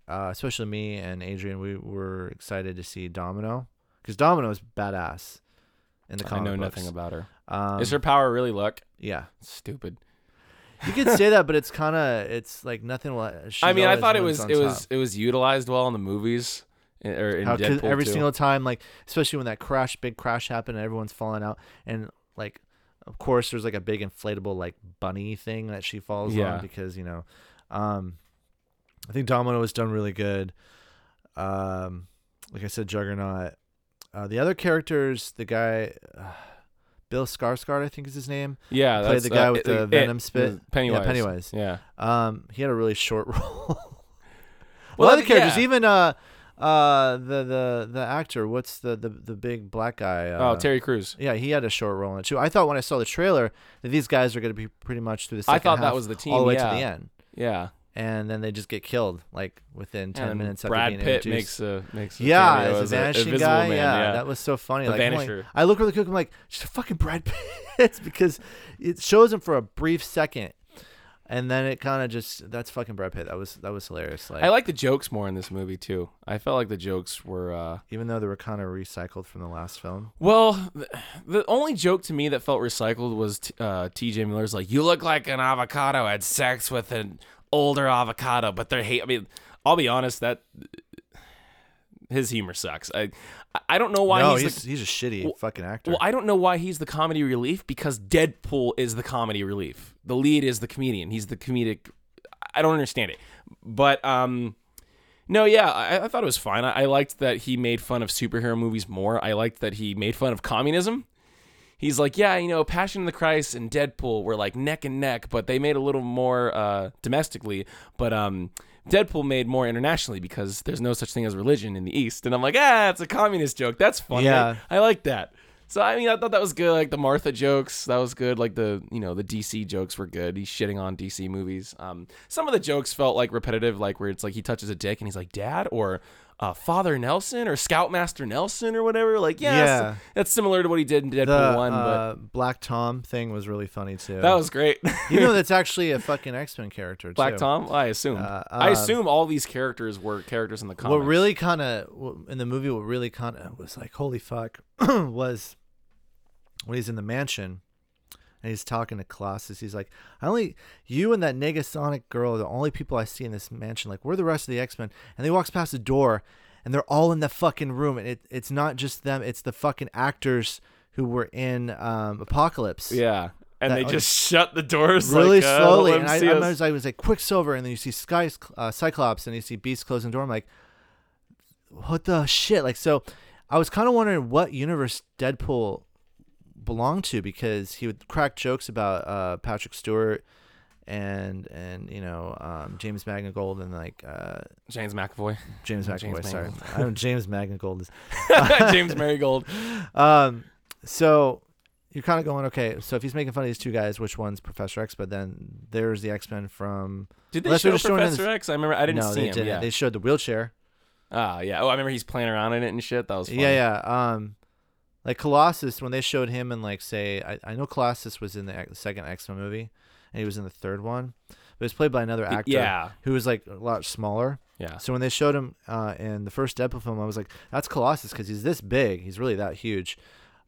uh, especially me and Adrian, we were excited to see Domino because Domino is badass in the I know books. nothing about her. Um, is her power really luck? yeah. Stupid. You could say that, but it's kind of it's like nothing. Will, I mean, I thought it was it on was top. it was utilized well in the movies or in How Deadpool every too. single time, like especially when that crash, big crash happened, and everyone's falling out, and like, of course, there's like a big inflatable like bunny thing that she falls Yeah. on because you know, um, I think Domino was done really good. Um, like I said, Juggernaut. Uh, the other characters, the guy, uh, Bill Skarsgård, I think is his name. yeah, played that's the guy uh, with it- the venom it- spit. Pennywise. Yeah, Pennywise. Yeah. Um, he had a really short role. Well, other characters, yeah. even uh, uh, the the the actor, what's the the the big black guy? Uh, oh, Terry Crews. Yeah, he had a short role in it too. I thought when I saw the trailer that these guys are going to be pretty much through the I second thought that was the team. all the way yeah. to the end, Yeah. And then they just get killed like within ten and minutes. Brad after being Pitt introduced. makes a makes a yeah, as a vanishing Invisible guy. Man, yeah, yeah. that was so funny. The like, I'm like- Vanisher. I look really quick. I'm like, just a fucking Brad Pitt because it shows him for a brief second, and then it kind of just that's fucking Brad Pitt. That was that was hilarious. Like, I like the jokes more in this movie too. I felt like the jokes were uh even though they were kind of recycled from the last film. well, the, the only joke to me that felt recycled was uh, T.J. Miller's like, "You look like an avocado had sex with an older avocado," but they're hate. I mean, I'll be honest, that his humor sucks. I I don't know why no, he's, he's the, he's a shitty Well- fucking actor. Well, I don't know why he's the comedy relief because Deadpool is the comedy relief. The lead is the comedian. He's the comedic. I don't understand it, but um, no, yeah, I, I thought it was fine. I, I liked that he made fun of superhero movies more. I liked that he made fun of communism. He's like, yeah, you know, Passion of the Christ and Deadpool were like neck and neck, but they made a little more uh, domestically. But um, Deadpool made more internationally because there's no such thing as religion in the East. And I'm like, ah, it's a communist joke. That's funny. Yeah. I, I like that. So I mean, I thought that was good. Like the Martha jokes, that was good. Like the you know the DC jokes were good. He's shitting on DC movies. Um, some of the jokes felt like repetitive, like where it's like he touches a dick and he's like Dad or uh, Father Nelson or Scoutmaster Nelson or whatever. Like yeah, Yeah. that's, that's similar to what he did in Deadpool the one, uh, Black Tom thing was really funny too. that was great. you know that's actually a fucking X Men character. Black too. Tom. I assume. Uh, I um, assume all these characters were characters in the comics. What really kind of in the movie, what really kind of was like, holy fuck, was when he's in the mansion and he's talking to Colossus. He's like, I only you and that Negasonic girl are the only people I see in this mansion. Like, we're the rest of the X Men? And he walks past the door, and they're all in the fucking room. And it, it's not just them; it's the fucking actors who were in um, Apocalypse. Yeah. And That- they just shut the doors really like, uh, slowly. let And I, I, was, I was like Quicksilver, and then you see Sky, uh, Cyclops, and you see Beast closing the door. I'm like, what the shit? Like, so I was kind of wondering what universe Deadpool belonged to because he would crack jokes about uh, Patrick Stewart and and you know um, James Magnagold and like uh, James McAvoy. James James McAvoy. sorry, Mangold. I don't James Magnagold is. James Marigold. Um, so you're kind of going okay. So if he's making fun of these two guys, which one's Professor X? But then there's the X Men from Did they Unless show just showing in Professor X? I remember I didn't no, see they him. didn't. Yeah. They showed the wheelchair. Ah, yeah. Oh, I remember he's playing around in it and shit. That was fun. Yeah, yeah. Um, like Colossus when they showed him in like say I, I know Colossus was in the second X Men movie, and he was in the third one, but it was played by another actor Yeah. who was like a lot smaller. Yeah. So when they showed him uh, in the first Deadpool film, I was like, "That's Colossus" because he's this big. He's really that huge.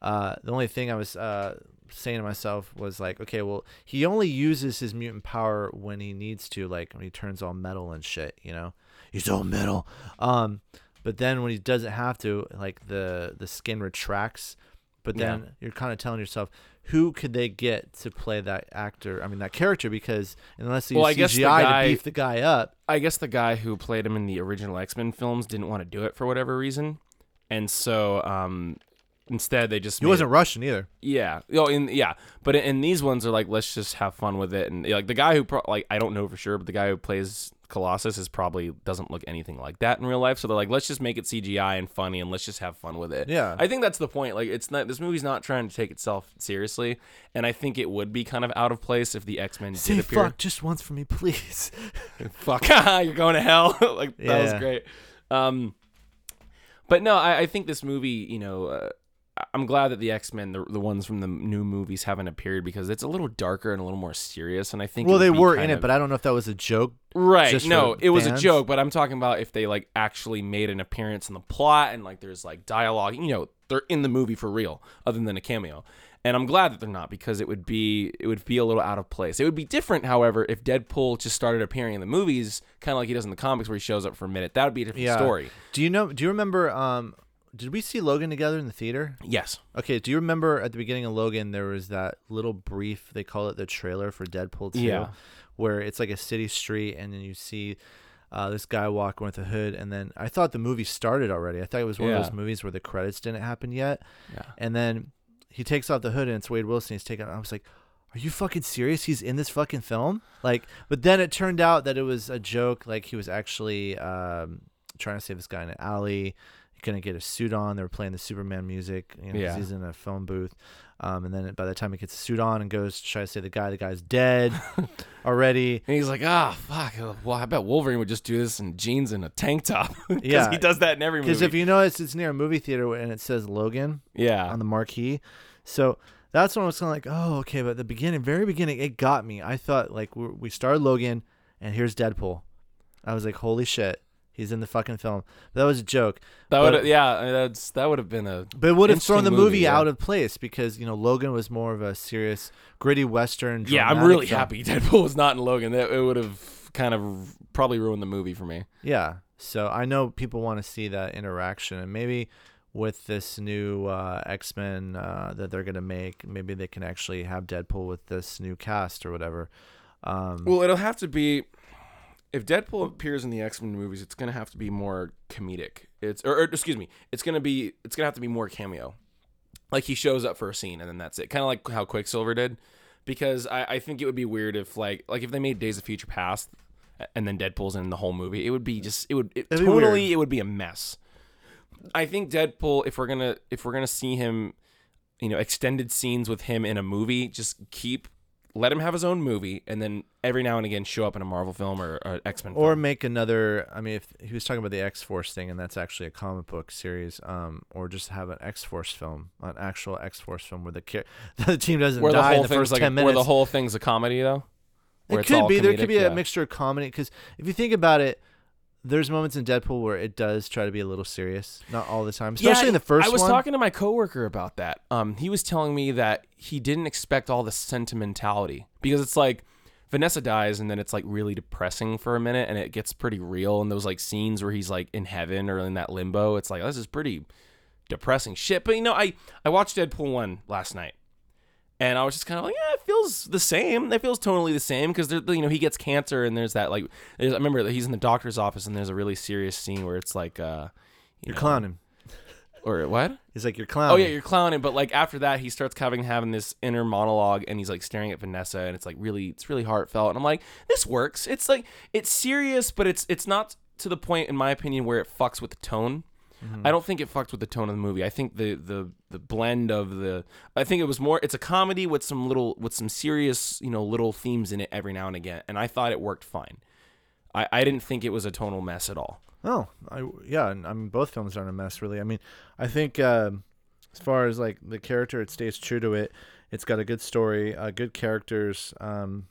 Uh, the only thing I was uh, saying to myself was like, "Okay, well, he only uses his mutant power when he needs to, like when he turns all metal and shit. You know, he's all metal. Um, but then when he doesn't have to, like the the skin retracts. But Yeah. then you're kind of telling yourself, who could they get to play that actor? I mean, that character because unless you Well, use CGI guy- to beef the guy up, I guess the guy who played him in the original X Men films didn't want to do it for whatever reason, and so um, instead they just he wasn't it- Russian either. yeah, oh, in yeah, but in, in these ones are like let's just have fun with it, and like the guy who pro- like I don't know for sure, but the guy who plays Colossus is probably doesn't look anything like that in real life, so they're like let's just make it CGI and funny, and let's just have fun with it. Yeah. I think that's the point. Like it's not this movie's not trying to take itself seriously, and I think it would be kind of out of place if the X Men Say did appear. fuck just once for me, please. fuck you're going to hell like that was great um but no I, I think this movie you know uh, i'm glad that the x-men the, the ones from the new movies haven't appeared because it's a little darker and a little more serious and i think well, they were in it, of- but I don't know if that was a joke. right no it was a joke but i'm talking about if they like actually made an appearance in the plot and like there's like dialogue you know they're in the movie for real other than a cameo and i'm glad that they're not because it would be it would be a little out of place it would be different however if deadpool just started appearing in the movies kind of like he does in the comics where he shows up for a minute that would be a different Yeah. story Do you know? Do you remember? Um, did we see Logan together in the theater? yes Okay. Do you remember at the beginning of Logan there was that little brief? They call it the trailer for Deadpool 2, Yeah. where it's like a city street, and then you see. Uh, this guy walking with a hood, and then I thought the movie started already. I thought it was one of those movies where the credits didn't happen yet. yeah And then he takes off the hood and it's Wade Wilson. He's taking. I was like, "Are you fucking serious? He's in this fucking film?" Like, but then it turned out that it was a joke. Like he was actually um, trying to save this guy in an alley. He couldn't get a suit on. They were playing the Superman music. You know, Yeah. he's in a phone booth. Um, and then by the time he gets a suit on and goes to try to save the guy, the guy's dead already. and he's like ah fuck well i bet wolverine would just do this in jeans and a tank top Yeah. he does that in every movie Because if you notice, it's near a movie theater and it says Logan. yeah on the marquee. So that's when I was kind of like, oh, okay. But the beginning, very beginning, it got me. I thought like we we started Logan, and here's Deadpool. I was like, holy shit, he's in the fucking film. That was a joke. that would yeah that's that would have been a But it would have thrown the movie, movie, yeah. out of place because you know Logan was more of a serious, gritty western. Yeah, I'm really film. happy Deadpool was not in Logan. That it would have kind of probably ruined the movie for me. Yeah. So I know people want to see that interaction, and maybe with this new uh, X Men uh, that they're gonna make, maybe they can actually have Deadpool with this new cast or whatever. Um, Well, it'll have to be if Deadpool appears in the X Men movies, it's gonna have to be more comedic. It's or, or excuse me, it's gonna be it's gonna have to be more cameo. Like he shows up for a scene and then that's it. Kind of like how Quicksilver did. Because I, I think it would be weird if like like if they made Days of Future Past and then Deadpool's in the whole movie, it would be just it would it, totally it would be a mess. I think Deadpool if we're gonna if we're gonna see him you know extended scenes with him in a movie. Just keep let him have his own movie, and then every now and again show up in a Marvel film or, or X Men. or film. make another i mean if he was talking about the x-force thing and that's actually a comic book series um or just have an x-force film an actual x-force film where the char- the team doesn't where the die in whole the first like 10 where the whole thing's a comedy though. It could be there could comedic, be a mixture of comedy because if you think about it there's moments in deadpool where it does try to be a little serious not all the time especially in the first I was one talking to my coworker about that. Um, he was telling me that he didn't expect all the sentimentality because it's like Vanessa dies and then it's like really depressing for a minute and it gets pretty real and those like scenes where he's like in heaven or in that limbo. It's like this is pretty depressing shit. But you know, I I watched Deadpool one last night. And I was just kind of like, yeah, it feels the same. It feels totally the same because you know he gets cancer and there's that like, there's, I remember that he's in the doctor's office and there's a really serious scene where it's like, uh, you you're know- clowning or what? he's like you're clowning Oh yeah, you're clowning. But like after that, he starts having having this inner monologue, and he's like staring at Vanessa, and it's like really, it's really heartfelt. And I'm like, this works. It's like it's serious, but it's it's not to the point, in my opinion, where it fucks with the tone. I don't think it fucked with the tone of the movie. I think the the the blend of the I think it was more it's a comedy with some little with some serious, you know, little themes in it every now and again. And I thought it worked fine. I, I didn't think it was a tonal mess at all. Oh, I yeah. I mean, both films aren't a mess, really. I mean, I think um, as far as like the character, it stays true to it. It's got a good story, uh, good characters. Um,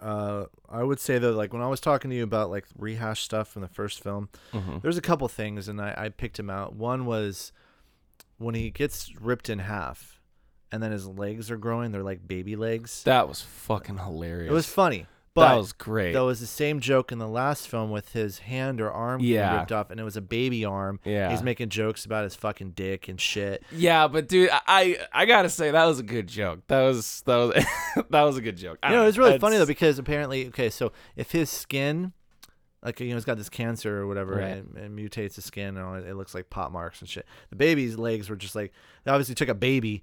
uh, I would say though, like when I was talking to you about like rehash stuff from the first film, Mm-hmm. there's a couple things, and I, I picked him out. One was when he gets ripped in half, and then his legs are growing. They're like baby legs. That was fucking hilarious. It was funny, but that was great. that was the same joke in the last film with his hand or arm getting Yeah. ripped off, and it was a baby arm. Yeah. he's making jokes about his fucking dick and shit. Yeah, but dude, I I, I gotta say that was a good joke. That was that was that was a good joke. I You know, don't it's really funny though because apparently, okay, so if his skin, like you know, he's got this cancer or whatever, Right. and, and mutates the skin, and all, it looks like pot marks and shit. The baby's legs were just like they obviously took a baby,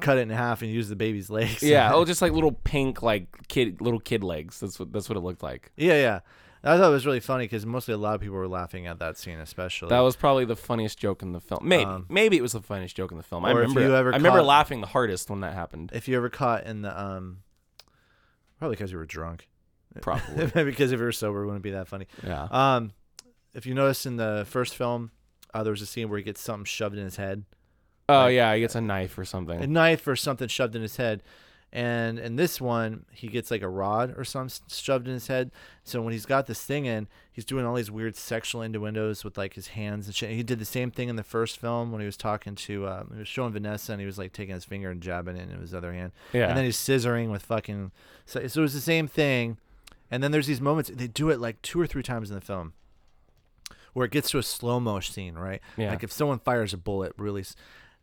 cut it in half, and use the baby's legs. yeah, oh, just like little pink like kid little kid legs. That's what that's what it looked like. yeah, yeah. I thought it was really funny because mostly a lot of people were laughing at that scene, especially. That was probably the funniest joke in the film. Maybe Um, maybe it was the funniest joke in the film. I remember I remember laughing the hardest when that happened. if you ever caught in the um, probably because you were drunk. Probably. because if you were sober, it wouldn't be that funny. Yeah. Um, if you notice in the first film, uh, there was a scene where he gets something shoved in his head, Oh like- yeah, he gets a knife or something. a knife or something shoved in his head, and in this one, he gets like a rod or something shoved in his head. So when he's got this thing in, he's doing all these weird sexual innuendos with like his hands and shit. He did the same thing in the first film when he was talking to, uh, he was showing Vanessa, and he was like taking his finger and jabbing it in his other hand. yeah. and then he's scissoring with fucking. So, so it was the same thing, and then there's these moments they do it like two or three times in the film, where it gets to a slow mo scene, right? Yeah. Like if someone fires a bullet, really,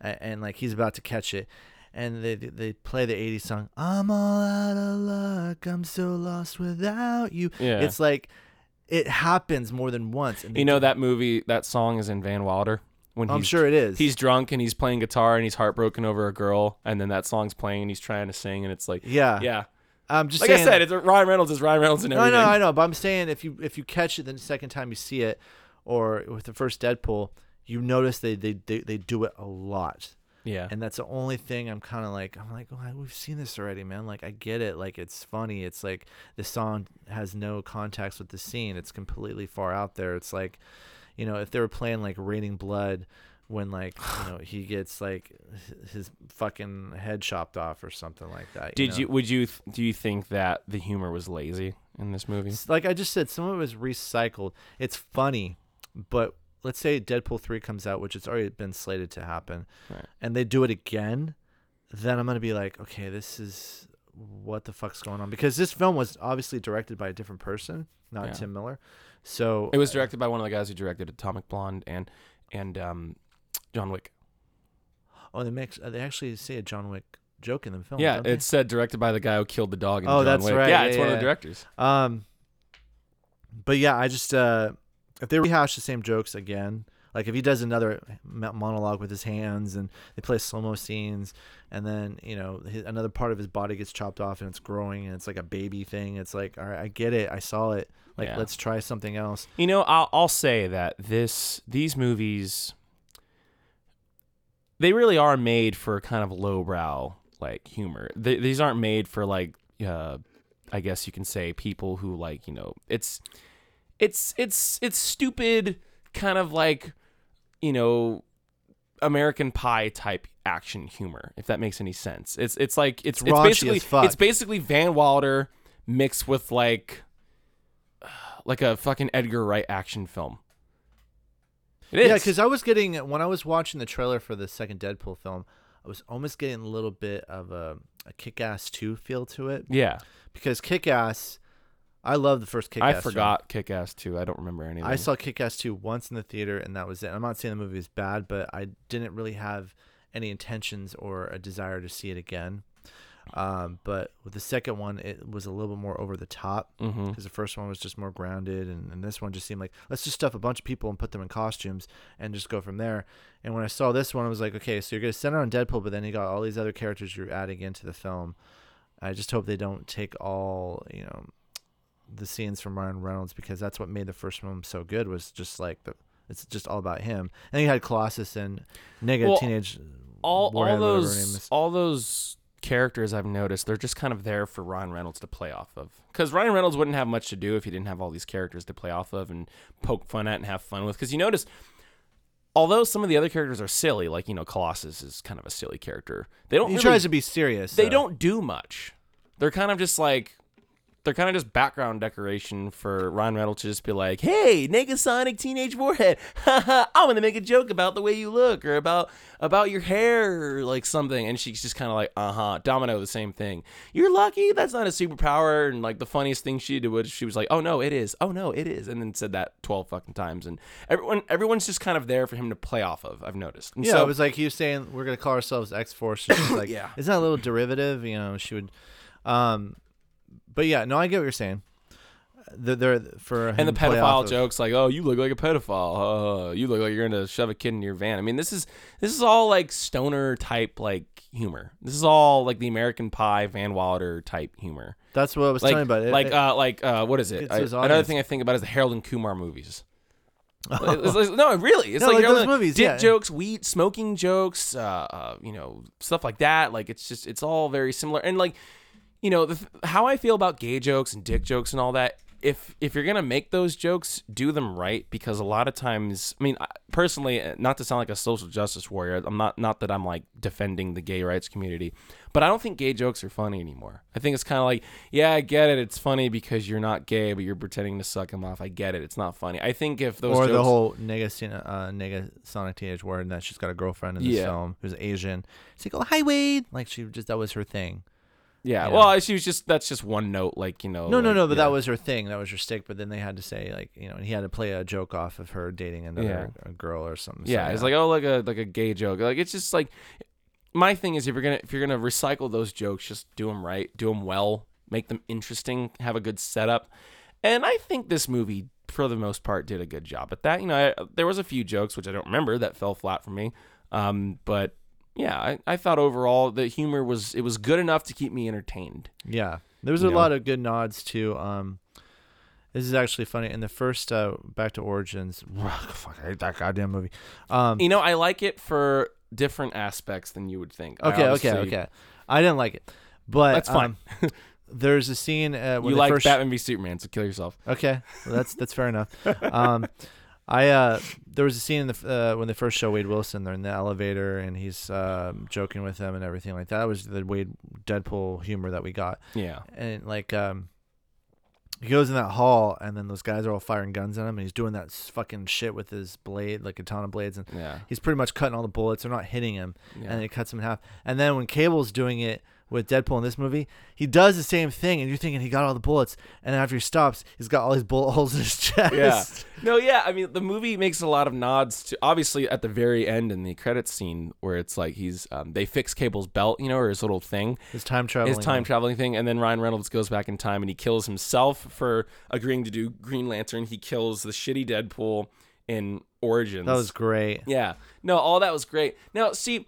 s- a- and, like he's about to catch it, and they they play the '80s song, "I'm all out of luck, I'm so lost without you." Yeah. It's like it happens more than once. And you know that movie that song is in Van Wilder when I'm sure it is. he's drunk and he's playing guitar and he's heartbroken over a girl and then that song's playing and he's trying to sing and it's like yeah, yeah. I'm just Like saying, I said, it's Ryan Reynolds is Ryan Reynolds and No, everything. no, I know, but I'm saying if you if you catch it the second time you see it, or with the first Deadpool, you notice they they they, they do it a lot, Yeah. and that's the only thing I'm kind of like I'm like oh, we've seen this already, man. Like I get it, like it's funny. It's like the song has no context with the scene. It's completely far out there. It's like, you know, if they were playing like Raining Blood. When like you know he gets like his fucking head chopped off or something like that. Did know? you would you th- do you think that the humor was lazy in this movie? Like I just said, some of it was recycled. It's funny, but let's say Deadpool three comes out, which it's already been slated to happen, Right. and they do it again, then I'm gonna be like, okay, this is what the fuck's going on because this film was obviously directed by a different person, not Yeah. Tim Miller. So It was directed by one of the guys who directed Atomic Blonde and and um, John Wick. Oh, they make they actually say a John Wick joke in the film. yeah, don't it said directed by the guy who killed the dog in Oh, John that's Wick. right. Yeah, Yeah, it's one of the directors. Um, but yeah, I just uh, if they rehash the same jokes again, like if he does another monologue with his hands and they play slow mo scenes, and then you know his, another part of his body gets chopped off and it's growing and it's like a baby thing. It's like, all right, I get it, I saw it. Like, Yeah. let's try something else. You know, I'll I'll say that this these movies they really are made for kind of lowbrow like humor. They, these aren't made for like uh, I guess you can say people who like you know it's it's it's it's stupid kind of like you know American Pie type action humor if that makes any sense. It's it's like it's it's, basically it's basically Van Wilder mixed with like like a fucking Edgar Wright action film. It is. Yeah, because I was getting when I was watching the trailer for the second Deadpool film, I was almost getting a little bit of a, a Kick-Ass two feel to it yeah. because Kick-Ass, I love the first Kick-Ass. I forgot Kick Ass too. I don't remember anything. I saw Kick-Ass 2 once in the theater, and that was it. I'm not saying the movie is bad, but I didn't really have any intentions or a desire to see it again. Um, but with the second one, it was a little bit more over the top Mm-hmm. because the first one was just more grounded, and, and this one just seemed like let's just stuff a bunch of people and put them in costumes and just go from there. And when I saw this one, I was like, okay, so you're gonna center on Deadpool, but then you got all these other characters you're adding into the film. I just hope they don't take all you know the scenes from Ryan Reynolds because that's what made the first one so good was just like the it's just all about him. And you had Colossus and Nega Well, Teenage all Warhead, all whatever her name those all those characters I've noticed they're just kind of there for Ryan Reynolds to play off of. Because Ryan Reynolds wouldn't have much to do if he didn't have all these characters to play off of and poke fun at and have fun with. Because you notice, although some of the other characters are silly, like you know Colossus is kind of a silly character. They don't. He really, tries to be serious. They though. don't do much. They're kind of just like. They're kind of just background decoration for Ryan Reynolds to just be like, "Hey, Negasonic Teenage Warhead, I'm gonna make a joke about the way you look or about about your hair or like something," and she's just kind of like, "Uh huh." Domino, the same thing. You're lucky. That's not a superpower. And like the funniest thing she did was she was like, "Oh no, it is. Oh no, it is," and then said that twelve fucking times. And everyone, everyone's just kind of there for him to play off of. I've noticed. And Yeah, so, it was like he was saying we're gonna call ourselves X Force. She's like, Yeah. isn't that a little derivative? You know, she would. Um, but yeah, no, I get what you're saying. They're, they're for and the pedophile of- jokes like oh you look like a pedophile uh, you look like you're gonna shove a kid in your van i mean this is this is all like stoner type like humor this is all like the american pie van wilder type humor That's what I was like telling about. It, like it- uh like uh what is it I- another thing i think about is the harold and kumar movies It's like- no, really. It's No, like, like those movies, dick yeah. jokes, weed, smoking jokes, uh, uh, you know, stuff like that. Like it's just, it's all very similar. And like, you know, the, th- how I feel about gay jokes and dick jokes and all that. If if you're gonna make those jokes, do them right because a lot of times, I mean, I- personally, uh, not to sound like a social justice warrior, I'm not not that I'm like defending the gay rights community, but I don't think gay jokes are funny anymore. I think it's kind of like, yeah, I get it, it's funny because you're not gay, but you're pretending to suck him off. I get it, it's not funny. I think if those or jokes, the whole nega, uh, nega Sonic Teenage Warhead, and that she's got a girlfriend in the Yeah. film who's Asian. It's like, oh hi Wade, like she just that was her thing. Yeah, Yeah. well, she was just that's just one note, like you know. No, no, like, no, but yeah. that was her thing. That was her stick. But then they had to say like, you know, and he had to play a joke off of her dating another a girl or something. So, yeah, it's like oh, like a like a gay joke. Like it's just like my thing is if you're gonna if you're gonna recycle those jokes, just do them right, do them well, make them interesting, have a good setup, and I think this movie for the most part did a good job at that. You know, I, there was a few jokes which I don't remember that fell flat for me, um, but yeah, I, I thought overall the humor was it was good enough to keep me entertained. Yeah, there was You a know? lot of good nods to. Um, this is actually funny. In the first, uh, back to Origins. Fuck, I hate that goddamn movie. Um, You know, I like it for different aspects than you would think. Okay, okay, okay. I didn't like it, but That's fine. um, there's a scene uh, when you they like first. Batman v Superman, so kill yourself. Okay, well, that's that's fair enough. Um, I uh, there was a scene in the uh, when they first show Wade Wilson. They're in the elevator and he's um, joking with them and everything like that. That was the Wade Deadpool humor that we got. Yeah. and like um he goes in that hall and then those guys are all firing guns at him and he's doing that fucking shit with his blade like a ton of blades and Yeah. he's pretty much cutting all the bullets they're not hitting him Yeah. and he cuts him in half and then when cable's doing it with deadpool in this movie he does the same thing and you're thinking he got all the bullets and after he stops he's got all these bullet holes in his chest Yeah. No, yeah. I mean, the movie makes a lot of nods to obviously at the very end in the credits scene where it's like he's um, they fix Cable's belt, you know, or his little thing, his time traveling his time traveling thing, and then Ryan Reynolds goes back in time and he kills himself for agreeing to do Green Lantern. He kills the shitty Deadpool in Origins. that was great Yeah. No, all that was great. Now, see,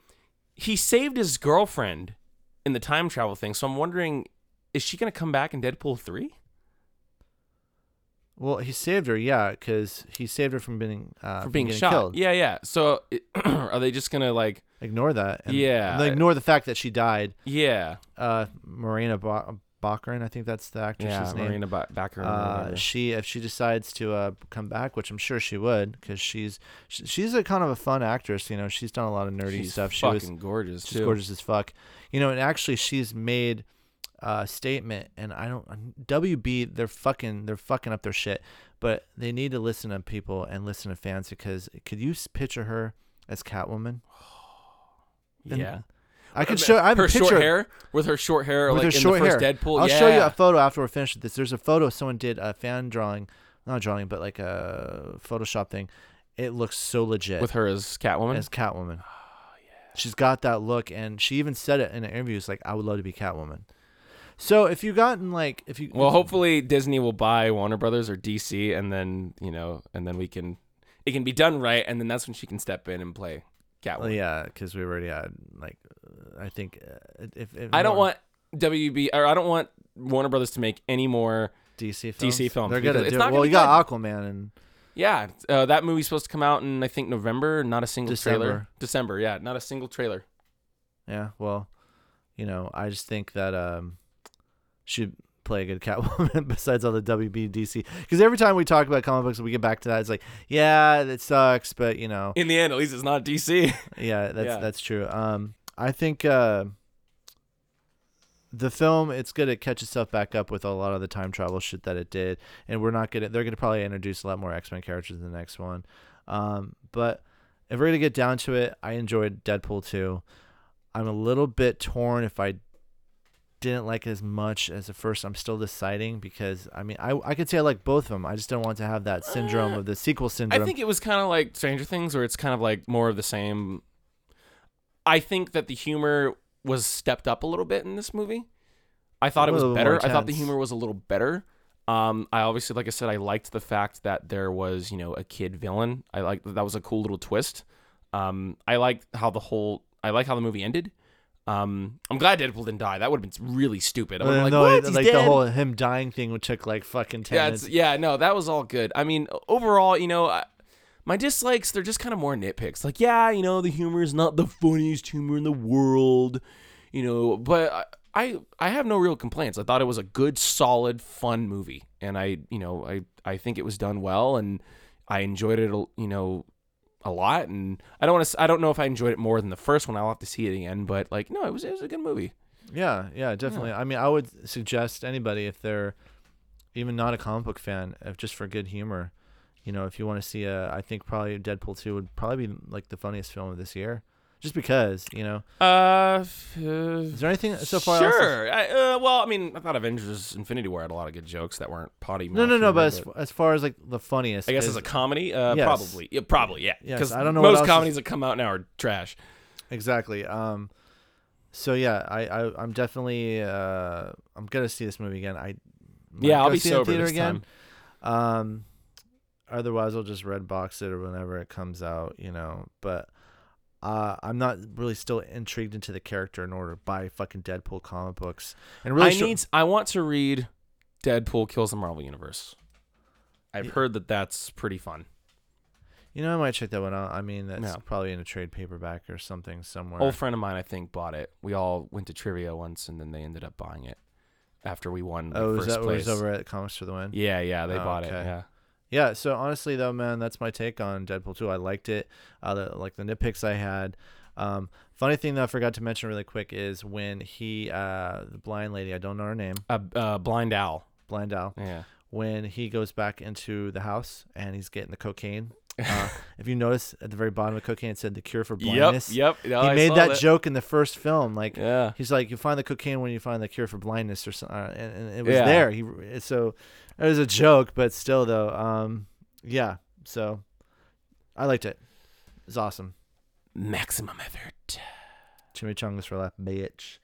he saved his girlfriend in the time travel thing, so I'm wondering, is she going to come back in Deadpool 3? Well, he saved her, yeah, because he saved her from being uh, for being shot. killed. Yeah, yeah. So it- are they just gonna like? Ignore that. and- Yeah. and ignore the fact that she died. Yeah, Uh, Marina ba- Baccarin, I think that's the actress's yeah. name. Marina ba- Uh, she if she decides to uh, come back, which I'm sure she would, because she's sh- she's a kind of a fun actress. You know, she's done a lot of nerdy She's stuff. She fucking was gorgeous she's too. gorgeous as fuck. You know, and actually she's made a statement, and I don't WB they're fucking they're fucking up their shit, but they need to listen to people and listen to fans because could you picture her as Catwoman? and- Yeah. I could show. I have her a picture short hair with her short hair, with like her in short the first hair. Deadpool. I'll yeah. show you a photo after we're finished with this. There's a photo someone did a fan drawing, not drawing, but like a Photoshop thing. It looks so legit with her as Catwoman. as Catwoman. Oh, yeah. she's got that look, and she even said it in an interview. It's like I would love to be Catwoman. So if you gotten like if you well, if- hopefully Disney will buy Warner Brothers or DC, and then you know, and then we can, it can be done right, and then that's when she can step in and play Catwoman. well, yeah, because we already had like uh, I think uh, if, if I don't want WB or I don't want Warner Brothers to make any more. DC films. DC films, They're gonna it's do. not it. Well, you got Aquaman and Yeah, uh, that movie's supposed to come out in I think November. Not a single trailer. December. December, yeah, not a single trailer. Yeah, well, you know, I just think that um, she'd play a good Catwoman besides all the WB DC. Because every time we talk about comic books, we get back to that. It's like, yeah, it sucks, but you know, In the end, at least it's not DC. yeah, that's Yeah. that's true. Um, I think uh, the film it's gonna catch itself back up with a lot of the time travel shit that it did, and we're not gonna. They're gonna probably introduce a lot more X Men characters in the next one. Um, but if we're gonna get down to it, I enjoyed Deadpool 2. I'm a little bit torn if I didn't like it as much as the first. I'm still deciding because I mean I I could say I like both of them. I just don't want to have that syndrome Uh, of the sequel syndrome. I think it was kind of like Stranger Things, where it's kind of like more of the same. I think that the humor was stepped up a little bit in this movie. I thought it was better. I thought the humor was a little better. Um, I obviously, like I said, I liked the fact that there was, you know, a kid villain. I like that was a cool little twist. Um, I liked how the whole. I like how the movie ended. Um, I'm glad Deadpool didn't die. That would have been really stupid. I would Uh, like, no, what? it- He's like the whole him dying thing would took like fucking ten yeah, minutes. yeah, no, that was all good. I mean, overall, you know, I, my dislikes they're just kind of more nitpicks. Like, yeah, you know, the humor is not the funniest humor in the world, you know, but I, I have no real complaints. I thought it was a good, solid, fun movie, and I, you know, I I think it was done well, and I enjoyed it, you know. A lot, and I don't want to. I don't know if I enjoyed it more than the first one. I'll have to see it again, but like, no, it was it was a good movie. Yeah, yeah, definitely. I mean, I would suggest anybody if they're even not a comic book fan, if just for good humor, you know, if you want to see a, I think probably Deadpool two would probably be like the funniest film of this year, just because you know. Uh, uh Is there anything so far? Sure. I, uh, well, I mean, I thought Avengers: Infinity War had a lot of good jokes that weren't potty. No, no, no. But as, as far as like the funniest, I guess as a comedy, uh, Yes. probably, yeah, probably, yeah. Yes, Because I don't know most else is- comedies that come out now are trash. exactly. Um, so yeah, I, I I'm definitely uh I'm gonna see this movie again. I Yeah, I'll be see it in sober theater this again. time. Um, otherwise I'll just red box it or whenever it comes out, you know. But uh, I'm not really still intrigued into the character in order to buy fucking Deadpool comic books. And really, I str- need. I want to read Deadpool kills the Marvel Universe. I've Yeah. heard that that's pretty fun. you know, I might check that one out. I mean, that's Yeah. probably in a trade paperback or something somewhere. Old friend of mine, I think, bought it. We all went to trivia once, and then they ended up buying it after we won. oh, first that place. was over at Comics for the Win? Yeah, yeah, they Oh, bought okay. it. Yeah. Yeah, so honestly though, man, that's my take on Deadpool 2. I liked it. Uh, the, like the nitpicks I had. Um, funny thing that I forgot to mention really quick is when he, uh, the blind lady, I don't know her name, Uh, uh, Blind Al. Blind Al, Yeah. when he goes back into the house and he's getting the cocaine. Uh, if you notice at the very bottom of cocaine, it said the cure for blindness. Yep. Yep. he made that, joke in the first film. Like, Yeah. he's like, you find the cocaine when you find the cure for blindness or something. Uh, and, and it was Yeah. there. He So it was a joke, but still, though, um, yeah. So I liked it. It's awesome. Maximum effort. Chimichangas for life, bitch.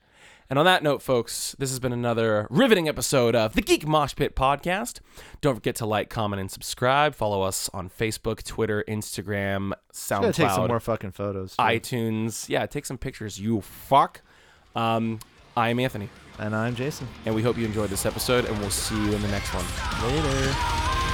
And on that note, folks, this has been another riveting episode of the Geek Mosh Pit podcast. Don't forget to like, comment, and subscribe. Follow us on Facebook, Twitter, Instagram, Gotta take some more fucking photos. too. iTunes. Yeah, take some pictures, you fuck. Um, I'm Anthony, and I'm Jason. and we hope you enjoyed this episode, and we'll see you in the next one. Later.